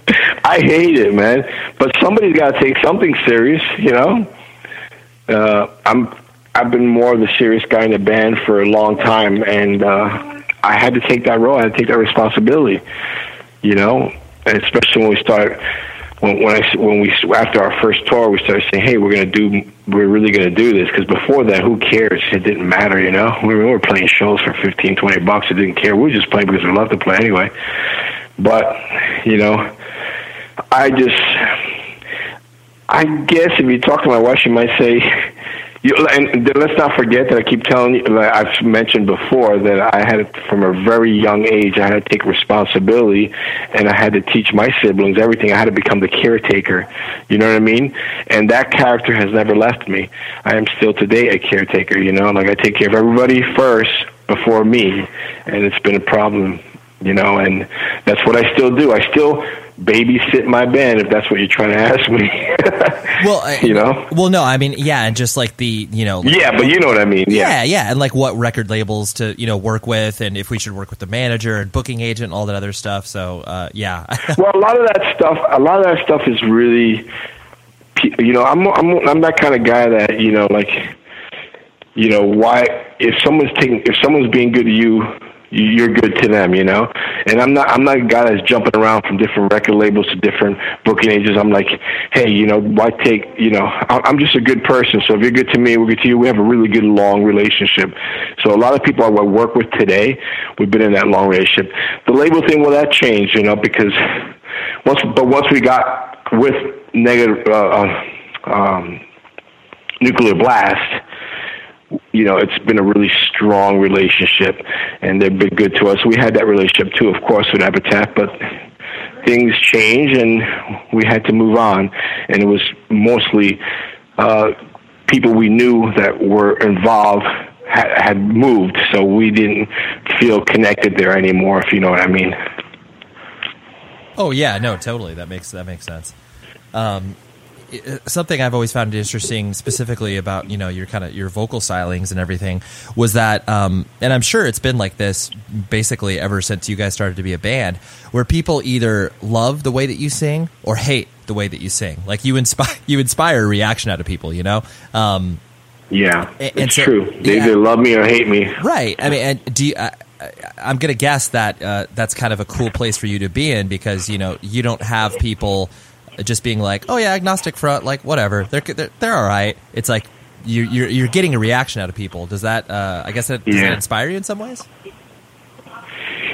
I hate it, man. But somebody's got to take something serious, you know. Uh, I'm I've been more of the serious guy in the band for a long time, and uh, I had to take that role. I had to take that responsibility, you know. And especially when we start, when when I when we after our first tour, we started saying, "Hey, we're gonna do, we're really gonna do this." Because before that, who cares? It didn't matter, you know. We were playing shows for fifteen, twenty bucks. It didn't care. We were just playing because we loved to play anyway. But you know, I just, I guess if you talk to my wife, she might say, you, and let's not forget that I keep telling you, like I've mentioned before, that I had from a very young age, I had to take responsibility and I had to teach my siblings everything. I had to become the caretaker. You know what I mean? And that character has never left me. I am still today a caretaker, you know, like I take care of everybody first before me, and it's been a problem, you know, and that's what I still do. I still babysit my band if that's what you're trying to ask me. [LAUGHS] Well, I, you know? Well, no, I mean, yeah, and just like the, you know, like- Yeah, but you know what I mean. yeah, Yeah. yeah, and like what record labels to, you know, work with, and if we should work with the manager and booking agent, and all that other stuff. So, uh, yeah, [LAUGHS] Well, a lot of that stuff, a lot of that stuff is really, you know, I'm I'm I'm that kind of guy that you know, like, you know, why if someone's taking if someone's being good to you, you're good to them, you know. And I'm not I'm not a guy that's jumping around from different record labels to different booking agents. I'm like, hey, you know, why take, you know, I'm just a good person. So if you're good to me, we're good to you. We have a really good long relationship. So a lot of people I work with today, we've been in that long relationship. The label thing, well, that changed, you know, because once, but once we got with negative, uh, uh, um, nuclear blast you know, it's been a really strong relationship, and they've been good to us. We had that relationship too, of course, with Epitaph, but things change, and we had to move on. And it was mostly uh, people we knew that were involved had, had moved, so we didn't feel connected there anymore. If you know what I mean. Oh yeah, no, totally. That makes that makes sense. Um, something I've always found interesting, specifically about you know your kind of your vocal stylings and everything, was that, um, and I'm sure it's been like this basically ever since you guys started to be a band, where people either love the way that you sing or hate the way that you sing. Like you inspire [LAUGHS] you inspire a reaction out of people, you know. Um, Yeah, And- it's so- true. They yeah. either love me or hate me. Right. I mean, and do you, I, I'm going to guess that uh, that's kind of a cool place for you to be in because you know you don't have people just being like, oh yeah, agnostic front, like whatever, they're they're, they're all right. It's like you, you're you're getting a reaction out of people. Does that? Uh, I guess that does that inspire you in some ways?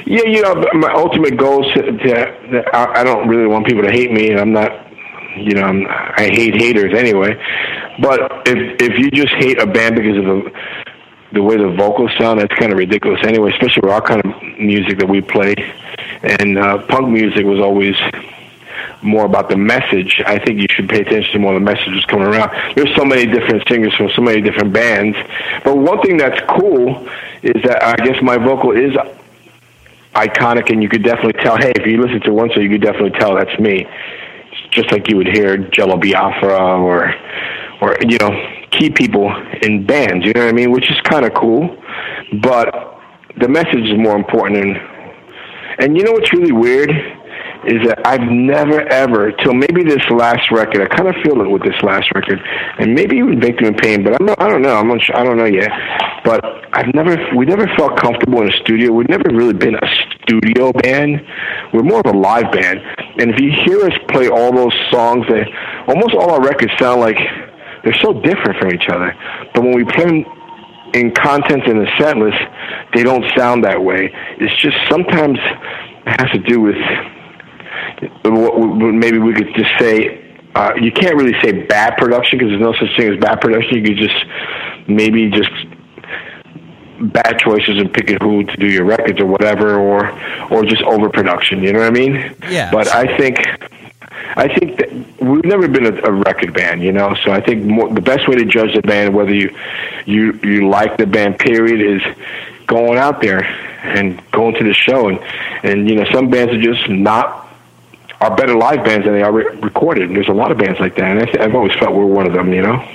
Yeah, you know, my ultimate goal is to, to I I don't really want people to hate me, and I'm not, you know, I'm, I hate haters anyway. But if if you just hate a band because of the the way the vocals sound, that's kind of ridiculous anyway. Especially with our kind of music that we play, and uh, punk music was always more about the message. I think you should pay attention to more the messages coming around. There's so many different singers from so many different bands. But one thing that's cool is that I guess my vocal is iconic, and you could definitely tell. Hey, if you listen to one song, you could definitely tell that's me. Just like you would hear Jello Biafra or, or you know, key people in bands. You know what I mean? Which is kind of cool, but the message is more important. And and you know what's really weird is that I've never ever till maybe this last record. I kind of feel it with this last record, and maybe even Victim in Pain. But I'm not, I don't know. I'm not, I don't know yet. But I've never we never felt comfortable in a studio. We've never really been a studio band. We're more of a live band. And if you hear us play all those songs, that almost all our records sound like they're so different from each other. But when we play in content in the set list, they don't sound that way. It's just sometimes it has to do with maybe we could just say uh, you can't really say bad production because there's no such thing as bad production. You could just maybe just bad choices in picking who to do your records or whatever, or or just overproduction. You know what I mean? Yeah. But I think I think that we've never been a, a record band, you know. So I think more, the best way to judge the band, whether you you you like the band, period, is going out there and going to the show. And and you know, some bands are just not are better live bands than they are re- recorded. And there's a lot of bands like that, and I I've always felt we're one of them, you know.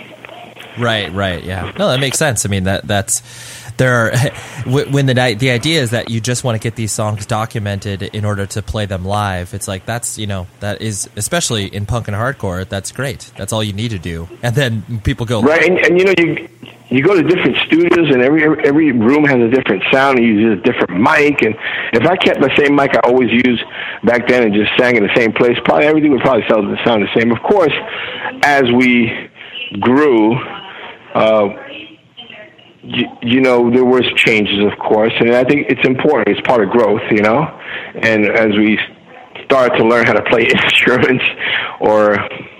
Right, right, yeah. No, that makes sense. I mean, that that's there are [LAUGHS] when the the idea is that you just want to get these songs documented in order to play them live. It's like that's you know that is especially in punk and hardcore. That's great. That's all you need to do, and then people go right. And, and you know you you go to different studios and every every room has a different sound. You use a different mic, and if I kept the same mic I always used back then and just sang in the same place, probably everything would probably sound sound the same. Of course, as we grew. Uh, you, you know, there was changes, of course, and I think it's important. It's part of growth, you know. And as we start to learn how to play [LAUGHS] instruments or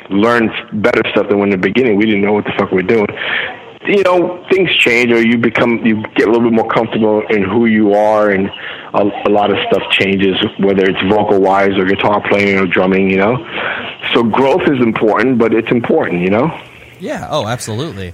learn better stuff than when in the beginning we didn't know what the fuck we were doing. You know, things change, or you become you get a little bit more comfortable in who you are, and a, a lot of stuff changes, whether it's vocal wise or guitar playing or drumming. You know, so growth is important, but it's important. You know. Yeah. Oh, absolutely.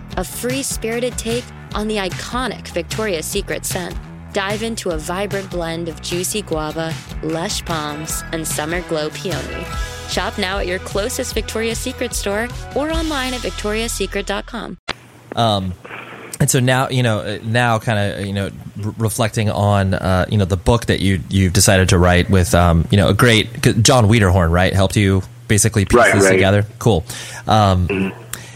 a free spirited take on the iconic Victoria's Secret scent. Dive into a vibrant blend of juicy guava, lush palms, and summer glow peony. Shop now at your closest Victoria's Secret store or online at victoriassecret.com. Um, and so now, you know, now kind of, you know, r- reflecting on, uh, you know, the book that you you've decided to write with, um, you know, a great John Wiederhorn, right, helped you basically piece Right, this right. together. Cool. Um,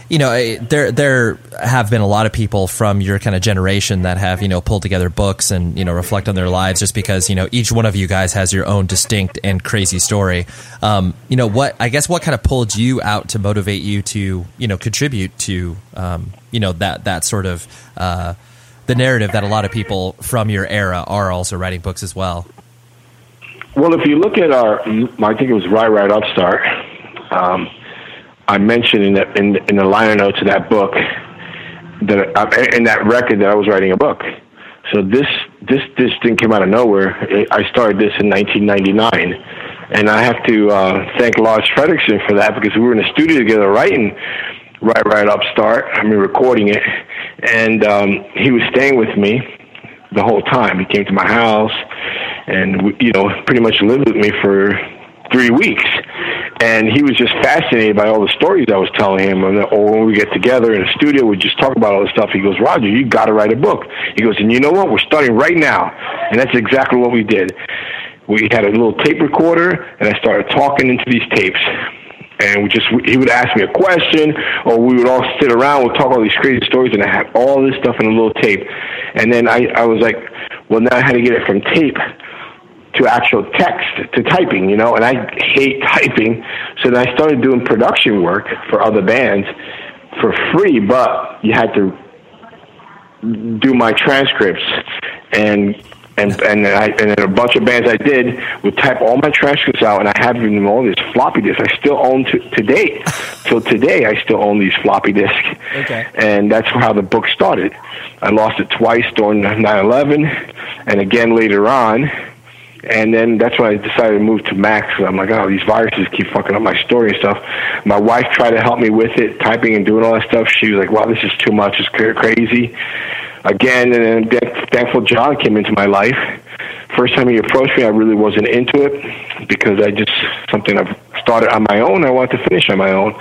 you know, eh, there there have been a lot of people from your kind of generation that have you know pulled together books and you know reflect on their lives just because you know each one of you guys has your own distinct and crazy story. Um, you know what? I guess what kind of pulled you out to motivate you to you know contribute to um, you know that that sort of uh, the narrative that a lot of people from your era are also writing books as well. Well, if you look at our, I think it was Riot Riot Upstart. Um, I mentioned in the in, in the liner notes of that book that in that record that I was writing a book. So this this this didn't come out of nowhere. I started this in 1999, and I have to uh, thank Lars Frederiksen for that because we were in the studio together writing Riot Riot Upstart. I mean recording it, and um, he was staying with me the whole time. He came to my house, and you know pretty much lived with me for three weeks and he was just fascinated by all the stories I was telling him. And or when we get together in the studio, we just talk about all this stuff. He goes, Roger, you got to write a book. He goes, and you know what? We're starting right now, and that's exactly what we did. We had a little tape recorder, and I started talking into these tapes. And we just he would ask me a question, or we would all sit around, we'd talk all these crazy stories, and I had all this stuff in a little tape. And then I, I was like, well, now I had to get it from tape to actual text to typing, you know, and I hate [LAUGHS] typing. So then I started doing production work for other bands for free, but you had to do my transcripts and and and I, and then a bunch of bands I did would type all my transcripts out, and I have them all these floppy disks. I still own to to date [LAUGHS] till today, I still own these floppy disks. Okay. And that's how the book started. I lost it twice during 9/11, and again later on and then that's when I decided to move to Macs. I'm like, oh, these viruses keep fucking up my story and stuff. My wife tried to help me with it, typing and doing all that stuff. She was like, wow, this is too much. It's crazy. Again, and then thankful John came into my life. First time he approached me, I really wasn't into it because I just something I've started on my own. I wanted to finish on my own.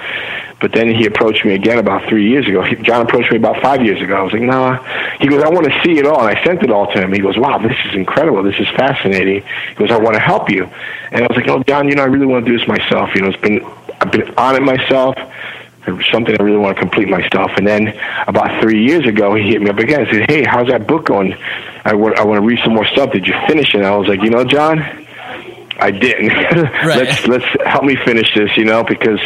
But then he approached me again about three years ago. He, John approached me about five years ago. I was like, nah. He goes, I want to see it all. And I sent it all to him. He goes, wow, this is incredible. This is fascinating. He goes, I want to help you. And I was like, oh, John, you know, I really want to do this myself. You know, it's been, I've been on it myself. Something I really want to complete myself. And then about three years ago, he hit me up again and said, hey, how's that book going? I want, I want to read some more stuff. Did you finish it? And I was like, you know, John, I didn't. [LAUGHS] Right. let's let's help me finish this, you know, because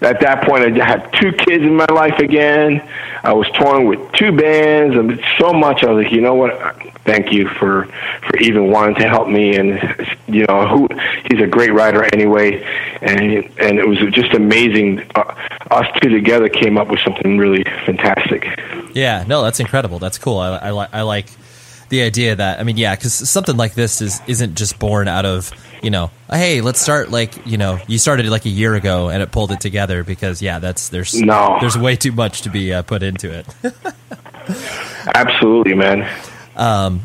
at that point I had two kids in my life again. I was touring with two bands and so much. I was like, you know what? Thank you for for even wanting to help me. And you know, who he's a great writer anyway, and and it was just amazing. Uh, us two together came up with something really fantastic. Yeah, no, that's incredible. That's cool. I, I, li- I like the idea that I mean, yeah, because something like this is isn't just born out of you know, hey, let's start like you know, you started like a year ago and it pulled it together because yeah, that's there's No. there's way too much to be uh, put into it. Absolutely, man. Um,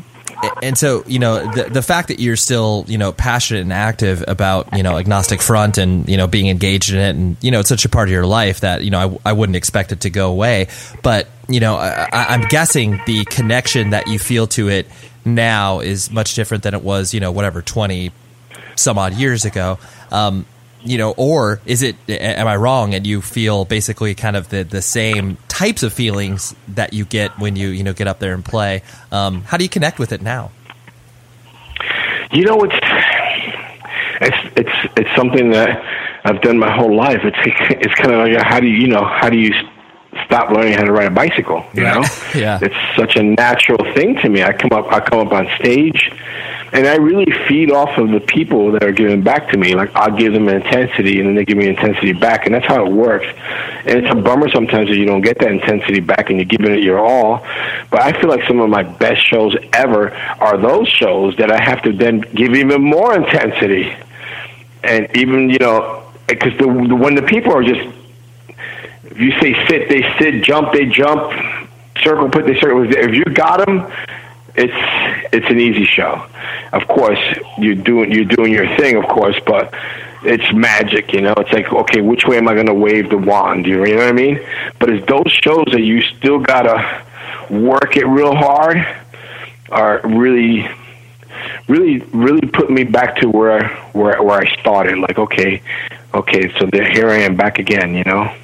and so you know the the fact that you're still you know passionate and active about you know agnostic front and you know being engaged in it and you know it's such a part of your life that you know I, I wouldn't expect it to go away but you know I, I'm guessing the connection that you feel to it now is much different than it was you know whatever 20 some odd years ago um, you know or is it am I wrong and you feel basically kind of the the same types of feelings that you get when you you know get up there and play um, how do you connect with it now You know, it's it's it's it's something that I've done my whole life. It's it's kind of like how do you you know how do you stop learning how to ride a bicycle? You know, [LAUGHS] Yeah. it's such a natural thing to me. I come up I come up on stage, and I really feed off of the people that are giving back to me. Like I'll give them intensity, and then they give me intensity back, and that's how it works. And it's a bummer sometimes that you don't get that intensity back, and you're giving it your all. But I feel like some of my best shows ever are those shows that I have to then give even more intensity, and even you know because the, the when the people are just if you say sit, they sit, jump, they jump, circle, put they circle. If you got them, it's it's an easy show. Of course, you're doing you're doing your thing, of course, but it's magic, you know. It's like, okay, which way am I going to wave the wand? You know what I mean? But it's those shows that you still gotta work it real hard are really really really put me back to where where where I started. Like, okay, okay, so there, here I am back again. You know,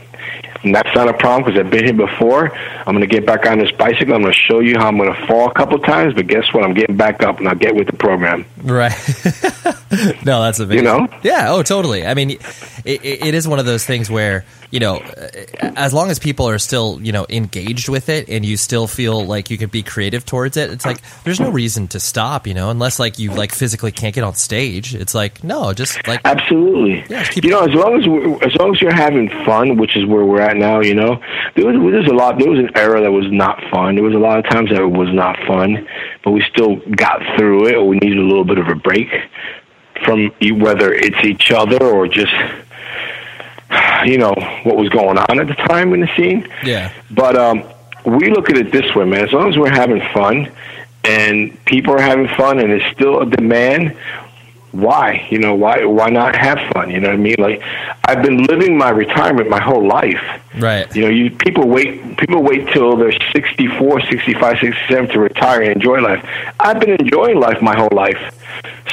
And that's not a problem because I've been here before. I'm going to get back on this bicycle. I'm going to show you how I'm going to fall a couple times, but guess what? I'm getting back up and I'll get with the program. Right. [LAUGHS] no, that's amazing. You know? Yeah. Oh, totally. I mean, it, it is one of those things where you know, uh, as long as people are still you know engaged with it and you still feel like you can be creative towards it, it's like there's no reason to stop. You know, unless like you like physically can't get on stage. It's like no, just like absolutely. Yeah, you know, as long as we're, as long as you're having fun, which is where we're at now. You know, there was there's a lot. There was an era that was not fun. There was a lot of times that it was not fun, but we still got through it. Or we needed a little bit of a break from whether it's each other or just you know what was going on at the time in the scene. Yeah. But um, we look at it this way, man. As long as we're having fun and people are having fun, and there's still a demand. Why? You know, why why not have fun? You know what I mean? Like I've been living my retirement my whole life. Right. You know, you people wait people wait till they're 64, 65, 67 to retire and enjoy life. I've been enjoying life my whole life.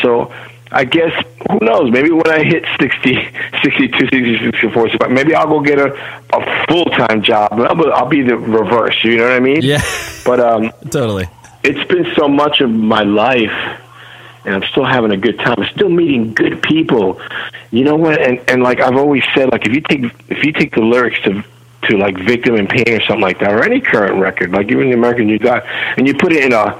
So I guess who knows? Maybe when I hit 60, 62, 63, 64, maybe I'll go get a, a full time job. I'll, I'll be the reverse. You know what I mean? Yeah. But um, [LAUGHS] totally. It's been so much of my life, and I'm still having a good time. I'm still meeting good people. You know what? And and like I've always said, like if you take if you take the lyrics to to like Victim in Pain or something like that, or any current record, like even the American You Got, and you put it in a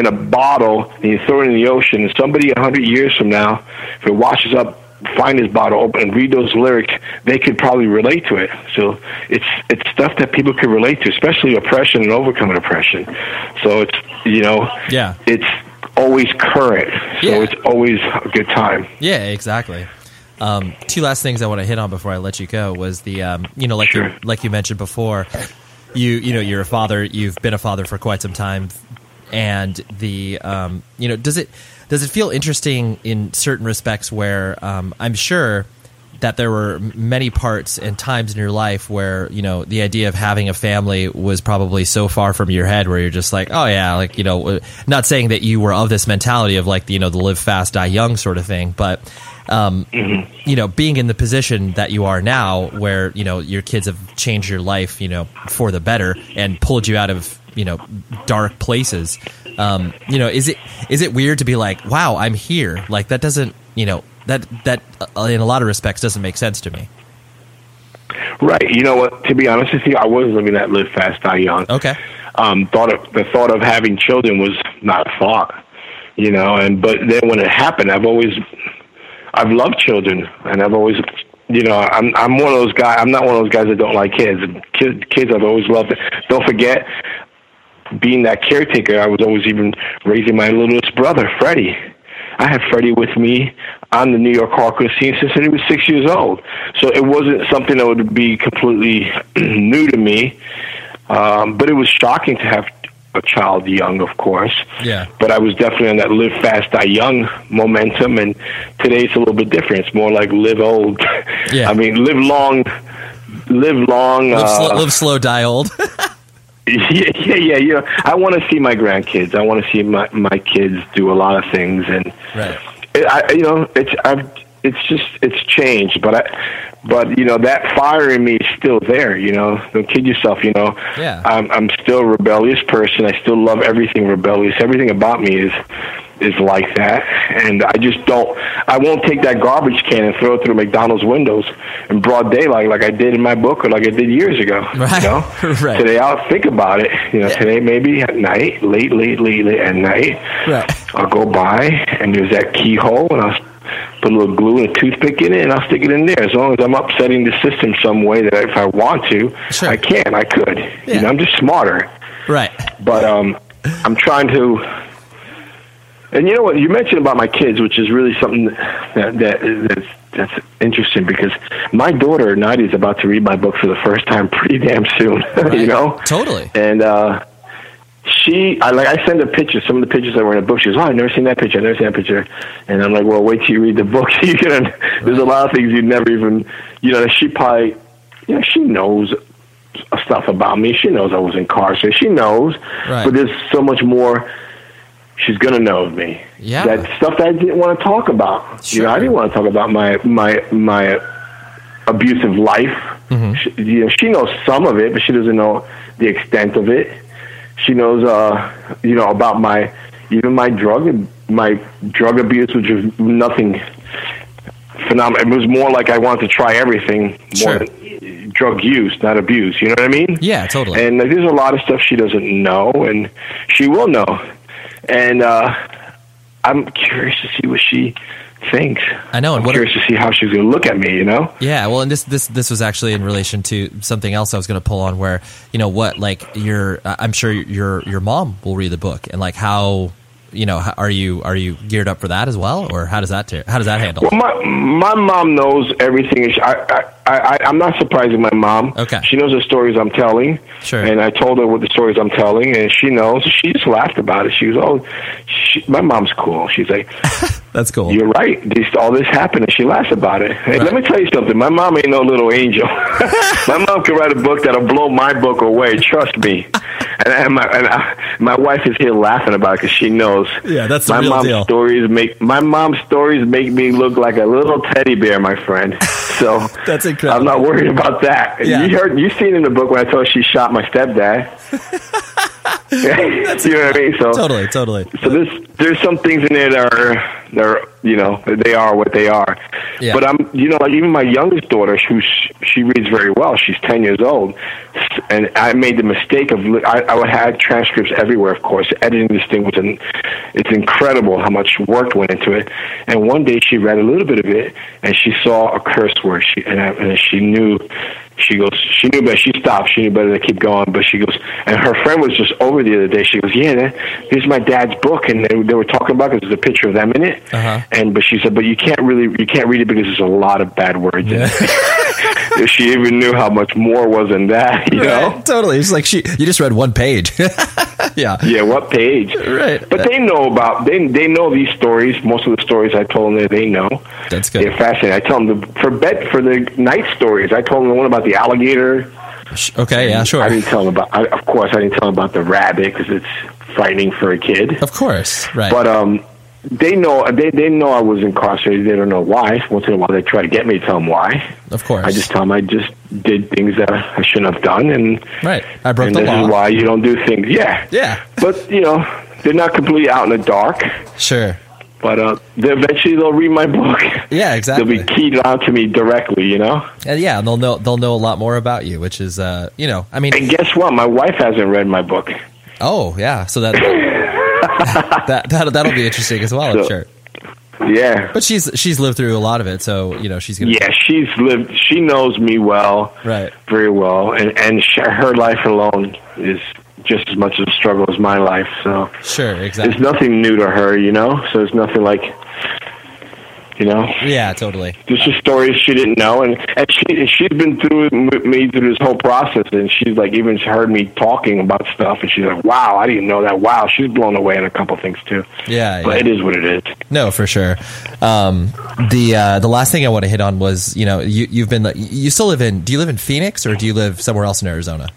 in a bottle and you throw it in the ocean, and somebody a hundred years from now, if it washes up, find this bottle, open and read those lyrics, they could probably relate to it. So it's it's stuff that people can relate to, especially oppression and overcoming oppression. So it's you know, yeah, it's always current. So Yeah. it's always a good time. Yeah, exactly. Um, two last things I want to hit on before I let you go was the um, you know like you like you mentioned before, you you know you're a father, you've been a father for quite some time, and the um, you know does it does it feel interesting in certain respects where um, I'm sure that there were many parts and times in your life where you know the idea of having a family was probably so far from your head where you're just like oh yeah like you know not saying that you were of this mentality of like you know the live fast die young sort of thing but um, you know being in the position that you are now where you know your kids have changed your life you know for the better and pulled you out of you know dark places um, you know is it is it weird to be like wow i'm here like that doesn't you know that that uh, in a lot of respects doesn't make sense to me Right. You know what? To be honest with you, I was living that live fast, die young. Okay. Um, thought of the thought of having children was not a thought. You know, and but then when it happened, I've always, I've loved children, and I've always, you know, I'm I'm one of those guys. I'm not one of those guys that don't like kids. Kids, kids I've always loved. It. Don't forget, being that caretaker, I was always even raising my littlest brother, Freddie. I had Freddie with me on the New York hardcore scene since he was six years old. So it wasn't something that would be completely [CLEARS THROAT] new to me. Um, but it was shocking to have a child young, of course. Yeah. But I was definitely on that live fast, die young momentum. And today it's a little bit different. It's more like live old. [LAUGHS] Yeah. I mean, live long, live long. live, uh, slow, live slow die old [LAUGHS] [LAUGHS] yeah, yeah, yeah. You know, I want to see my grandkids. I want to see my my kids do a lot of things, and right it, I, you know, it's I've it's just it's changed, but I, but you know that fire in me is still there. You know, don't kid yourself. You know, Yeah. I'm I'm still a rebellious person. I still love everything rebellious. Everything about me is is like that, and I just don't. I won't take that garbage can and throw it through McDonald's windows in broad daylight like I did in my book or like I did years ago. Right. You know, [LAUGHS] Right. today I'll think about it. You know, today maybe at night, late, late, late, late at night. Right. I'll go by and there's that keyhole and I'll put a little glue and a toothpick in it and I'll stick it in there. As long as I'm upsetting the system some way that if I want to, I can, I could. You know, I'm just smarter. right But um, I'm trying to. And you know what? You mentioned about my kids, which is really something that, that that's that's interesting because my daughter Nadia is about to read my book for the first time pretty damn soon. [LAUGHS] you know, totally. and uh, she, I like, I send her pictures. Some of the pictures that were in the book. She goes, "Oh, I've never seen that picture. I've never seen that picture." And I'm like, "Well, wait till you read the book. [LAUGHS] you gonna, there's a lot of things you never even, you know." She probably, you know, she knows stuff about me. She knows I was incarcerated. She knows, Right. but there's so much more. She's gonna know of me. Yeah. that stuff that I didn't want to talk about. Sure. You know, I didn't want to talk about my my my abusive life. Mm-hmm. She, you know, she knows some of it, but she doesn't know the extent of it. She knows, uh, you know, about my even my drug my drug abuse, which was nothing phenomenal. It was more like I wanted to try everything more Sure. than drug use, not abuse. You know what I mean? Yeah, totally. And there's a lot of stuff she doesn't know, and she will know. And uh, I'm curious to see what she thinks. I know, and I'm curious to see how she's going to look at me. You know? Yeah, well, and this this this was actually in relation to something else I was going to pull on, where you know what, like your, I'm sure your your mom will read the book, and like how, you know, are you are you geared up for that as well, or how does that how does that handle? Well, my my mom knows everything. She- I, I, I, I'm not surprising my mom. Okay. She knows the stories I'm telling. Sure. And I told her what the stories I'm telling, and she knows. She just laughed about it. She was, oh, she, my mom's cool. She's like, [LAUGHS] That's cool. You're right. This, all this happened, and she laughs about it. Hey, let me tell you something. My mom ain't no little angel. [LAUGHS] my mom can write a book that'll blow my book away. Trust me. [LAUGHS] And, and my and I, my wife is here laughing about it because she knows. Yeah, that's the my real mom's deal. stories make my mom's stories make me look like a little teddy bear, my friend. So That's incredible. I'm not worried about that. Yeah. You heard, you seen in the book when I told her she shot my stepdad. [LAUGHS] [LAUGHS] you know what I mean? So Totally, totally. so there's there's some things in there that are that are you know they are what they are. Yeah. But I'm you know like even my youngest daughter who she reads very well. She's ten years old, and I made the mistake of I, I would have transcripts everywhere. Of course, editing this thing was an it's incredible how much work went into it. And one day she read a little bit of it and she saw a curse word. She and, I, and she knew. She goes. She knew better. She stopped. She knew better to keep going. But she goes, and her friend was just over the other day. She goes, "Yeah, that, this is my dad's book," and they, they were talking about because there's a picture of them in it. Uh-huh. And but she said, "But you can't really, you can't read it because there's a lot of bad words." in it." [LAUGHS] If she even knew how much more was in that, you know. Totally. It's like she you just read one page. [LAUGHS] yeah. Yeah, what page? Right. But they know about they they know these stories. Most of the stories I told them they know. That's good. They're fascinating. I tell them the, for bed for the night stories. I told them the one about the alligator. Okay, yeah, sure. I didn't tell them about. I, of course, I didn't tell them about the rabbit because it's frightening for a kid. Of course, right. But um, they know they they know I was incarcerated. They don't know why. Once in a while, they try to get me to tell them why. of course. I just tell them I just did things that I shouldn't have done, and Right. I broke and the this law. is why you don't do things. Yeah, Yeah. But you know, they're not completely out in the dark. Sure. But uh, they eventually they'll read my book. Yeah, exactly. They'll be keyed on to me directly. You know. And yeah, they'll know they'll know a lot more about you, which is uh, you know, I mean, And guess what? My wife hasn't read my book. oh yeah, so that [LAUGHS] [LAUGHS] that that that'll be interesting as well, I'm sure. Yeah. But she's she's lived through a lot of it, so you know she's gonna. Yeah, she's lived. She knows me well, Right. very well, and and sh- her life alone is just as much of a struggle as my life. So Sure. there's Exactly. nothing new to her, you know. So it's nothing like, you know, Yeah. Totally. there's just stories she didn't know, and and she she's been through with me through this whole process, and she's like even heard me talking about stuff, and she's like, "Wow, I didn't know that." Wow, she's blown away in a couple things too. Yeah. But yeah. it is what it is. No, for sure. Um, the uh, the last thing I want to hit on was you know you you've been you still live in do you live in Phoenix or do you live somewhere else in Arizona?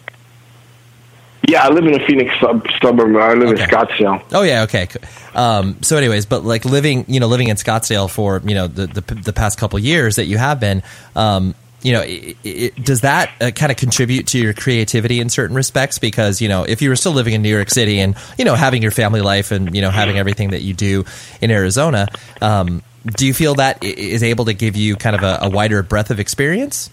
Yeah, I live in a Phoenix sub- suburb. I live Okay. in Scottsdale. Oh yeah, okay. Um, so, anyways, but like living, you know, living in Scottsdale for you know the the, the past couple years that you have been, um, you know, it, it, does that uh, kind of contribute to your creativity in certain respects? Because you know, if you were still living in New York City and you know having your family life and you know having everything that you do in Arizona, um, do you feel that is able to give you kind of a, a wider breadth of experience?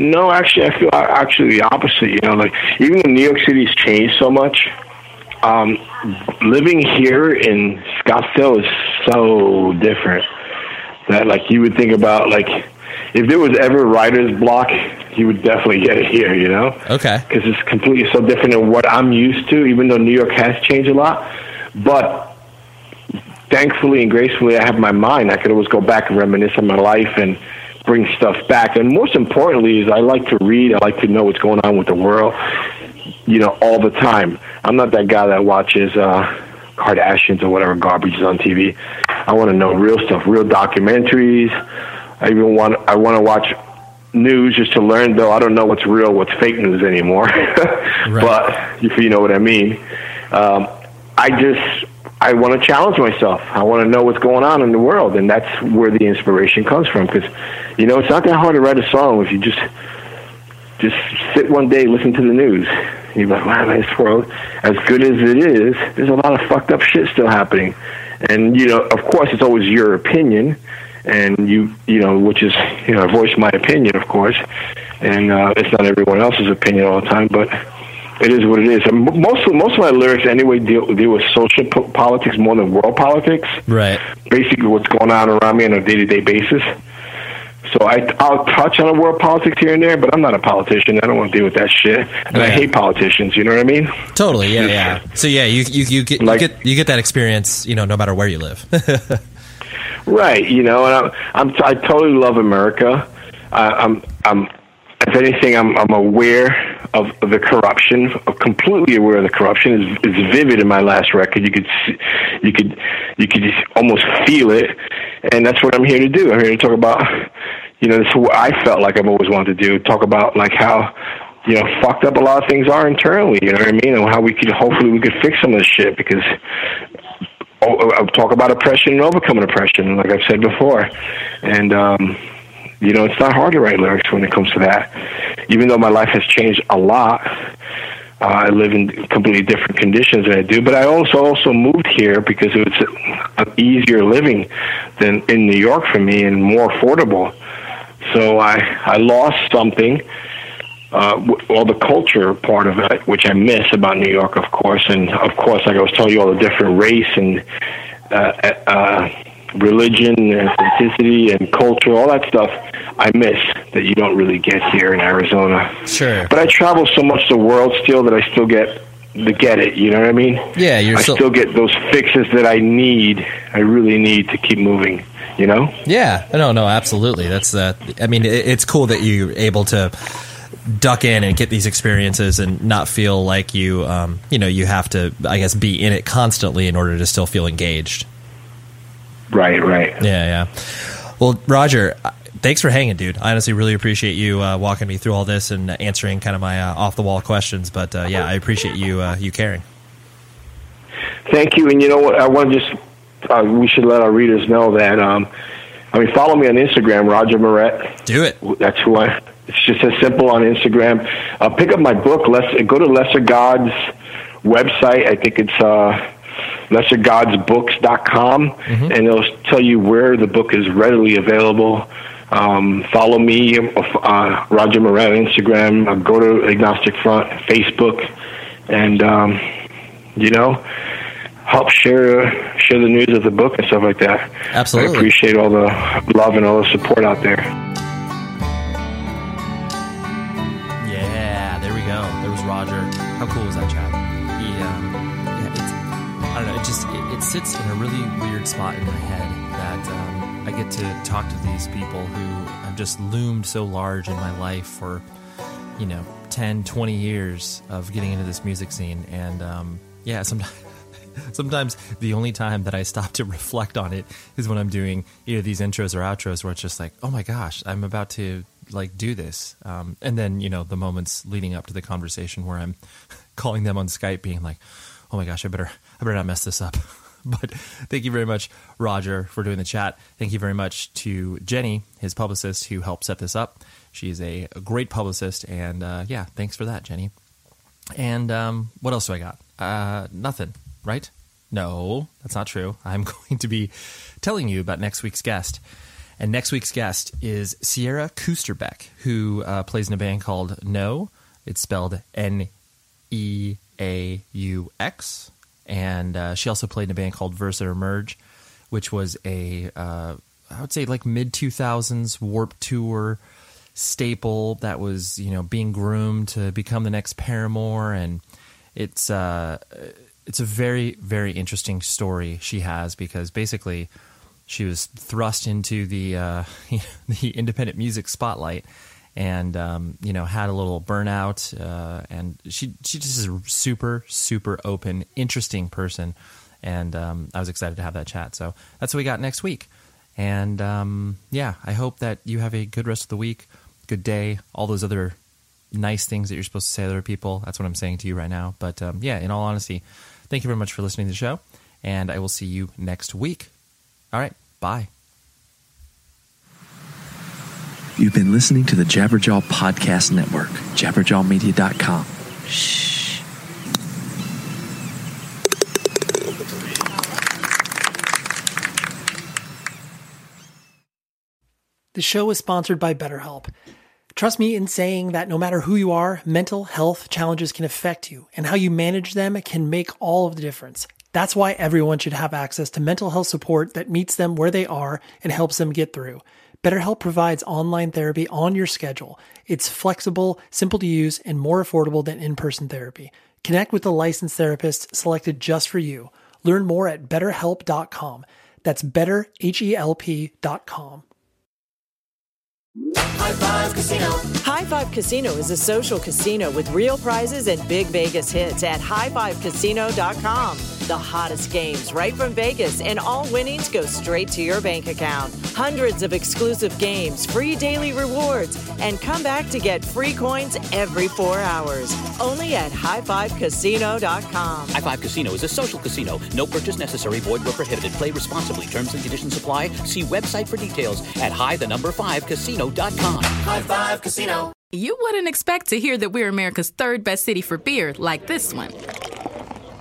No, actually, I feel actually the opposite. You know, like even though New York City's changed so much, um, living here in Scottsdale is so different that like you would think about like if there was ever writer's block, you would definitely get it here. You know, Okay. because it's completely so different than what I'm used to. Even though New York has changed a lot, but thankfully and gracefully, I have my mind. I could always go back and reminisce on my life and bring stuff back. And most importantly, is I like to read. I like to know what's going on with the world. You know, all the time. I'm not that guy that watches uh, Kardashians or whatever garbage is on TV. I want to know real stuff, real documentaries. I even want I want to watch news just to learn. Though I don't know what's real, what's fake news anymore. [LAUGHS] But if you know what I mean. Um, I just I want to challenge myself. I want to know what's going on in the world, and that's where the inspiration comes from. Because, you know, it's not that hard to write a song if you just just sit one day, listen to the news. You're like, wow, this world, as good as it is, there's a lot of fucked up shit still happening. And you know, of course, it's always your opinion, and you, you know, which is, you know, I voice my opinion, of course, and uh, it's not everyone else's opinion all the time, but it is what it is. And most of, most of my lyrics anyway deal deal with social po- politics more than world politics. Right. Basically, what's going on around me on a day to day basis. So I, I'll touch on a world politics here and there, but I'm not a politician. I don't want to deal with that shit, and I hate politicians. You know what I mean? Totally. Yeah. Yeah. So yeah, you you you get Like- you get you get that experience. You know, no matter where you live. [LAUGHS] Right. You know, and I'm, I'm I totally love America. I, I'm I'm if anything, I'm I'm aware of, the corruption. Completely aware of the corruption. It's, it's vivid in my last record. You could see, you could you could just almost feel it, and that's what I'm here to do. I'm here to talk about. You know, this is what I felt like I've always wanted to do. Talk about like how you know fucked up a lot of things are internally. You know what I mean, and how we could hopefully we could fix some of this shit because oh, I'll talk about oppression and overcoming oppression, like I've said before. And, um, you know, it's not hard to write lyrics when it comes to that. Even though my life has changed a lot, uh, I live in completely different conditions than I do. But I also also moved here because it was an easier living than in New York for me and more affordable. So I I lost something uh, w- all the culture part of it, which I miss about New York, of course, and of course, like I was telling you, all the different race and uh, uh, religion and ethnicity and culture, all that stuff, I miss that you don't really get here in Arizona. Sure. But I travel so much the world still that I still get to get it. You know what I mean? Yeah, you're I still- still get those fixes that I need. I really need to keep moving. You know? Yeah, no, no, absolutely. That's uh, I mean, it, it's cool that you're able to duck in and get these experiences and not feel like you, um, you know, you have to, I guess, be in it constantly in order to still feel engaged. Right, right. Yeah, yeah. Well, Roger, thanks for hanging, dude. I honestly really appreciate you uh, walking me through all this and answering kind of my uh, off the wall questions. But uh, yeah, I appreciate you uh, you caring. Thank you. And you know what? I want to just, uh, we should let our readers know that, um, I mean, follow me on Instagram, Roger Miret. Do it. That's who I, it's just as simple on Instagram. Uh, pick up my book. Less, go to Lesser Gods website. I think it's, lessergodsbooks.com and it'll tell you where the book is readily available. Um, follow me, uh, Roger Miret on Instagram. Uh, go to Agnostic Front, Facebook, and, um, you know, help share share the news of the book and stuff like that. Absolutely. I appreciate all the love and all the support out there. Sits in a really weird spot in my head that um, I get to talk to these people who have just loomed so large in my life for, you know, 10, 20 years of getting into this music scene, and um, yeah, sometimes. [LAUGHS] Sometimes the only time that I stop to reflect on it is when I'm doing either these intros or outros where it's just like, oh my gosh, I'm about to like do this. Um, and then, you know, the moments leading up to the conversation where I'm [LAUGHS] calling them on Skype being like, oh my gosh, I better, I better not mess this up. [LAUGHS] [LAUGHS] but thank you very much, Roger, for doing the chat. Thank you very much to Jenny, his publicist, who helped set this up. She's a, a great publicist. And uh, yeah, thanks for that, Jenny. And um, what else do I got? Uh, nothing, right? No, that's not true. [LAUGHS] I'm going to be telling you about next week's guest. And next week's guest is Sierra Kusterbeck, who uh, plays in a band called Neaux. It's spelled N E A U X. And uh, she also played in a band called Versa Merge, which was a, uh, I would say, like mid 2000s Warp Tour staple that was, you know, being groomed to become the next Paramore. And it's, uh, it's a very, very interesting story she has because basically she was thrust into the uh, [LAUGHS] the independent music spotlight and um, you know had a little burnout uh, and she she just is a super super open interesting person and um, I was excited to have that chat so that's what we got next week and um, yeah I hope that you have a good rest of the week good day all those other nice things that you're supposed to say to other people that's what I'm saying to you right now but um, yeah in all honesty thank you very much for listening to the show and I will see you next week. All right, bye. You've been listening to the Jabberjaw Podcast Network, jabberjawmedia.com. Shh. The show is sponsored by BetterHelp. Trust me in saying that no matter who you are, mental health challenges can affect you, and how you manage them can make all of the difference. That's why everyone should have access to mental health support that meets them where they are and helps them get through. BetterHelp provides online therapy on your schedule. It's flexible, simple to use, and more affordable than in person therapy. Connect with a licensed therapist selected just for you. Learn more at betterhelp.com. That's betterhelp.com. High Five Casino. High Five Casino is a social casino with real prizes and big Vegas hits at highfivecasino.com. The hottest games right from Vegas, and all winnings go straight to your bank account. Hundreds of exclusive games, free daily rewards, and come back to get free coins every four hours. Only at highfivecasino.com. High Five Casino is a social casino. No purchase necessary. Void where prohibited. Play responsibly. Terms and conditions apply. See website for details at high the number five casino.com. High Five Casino. You wouldn't expect to hear that we're America's third best city for beer like this one.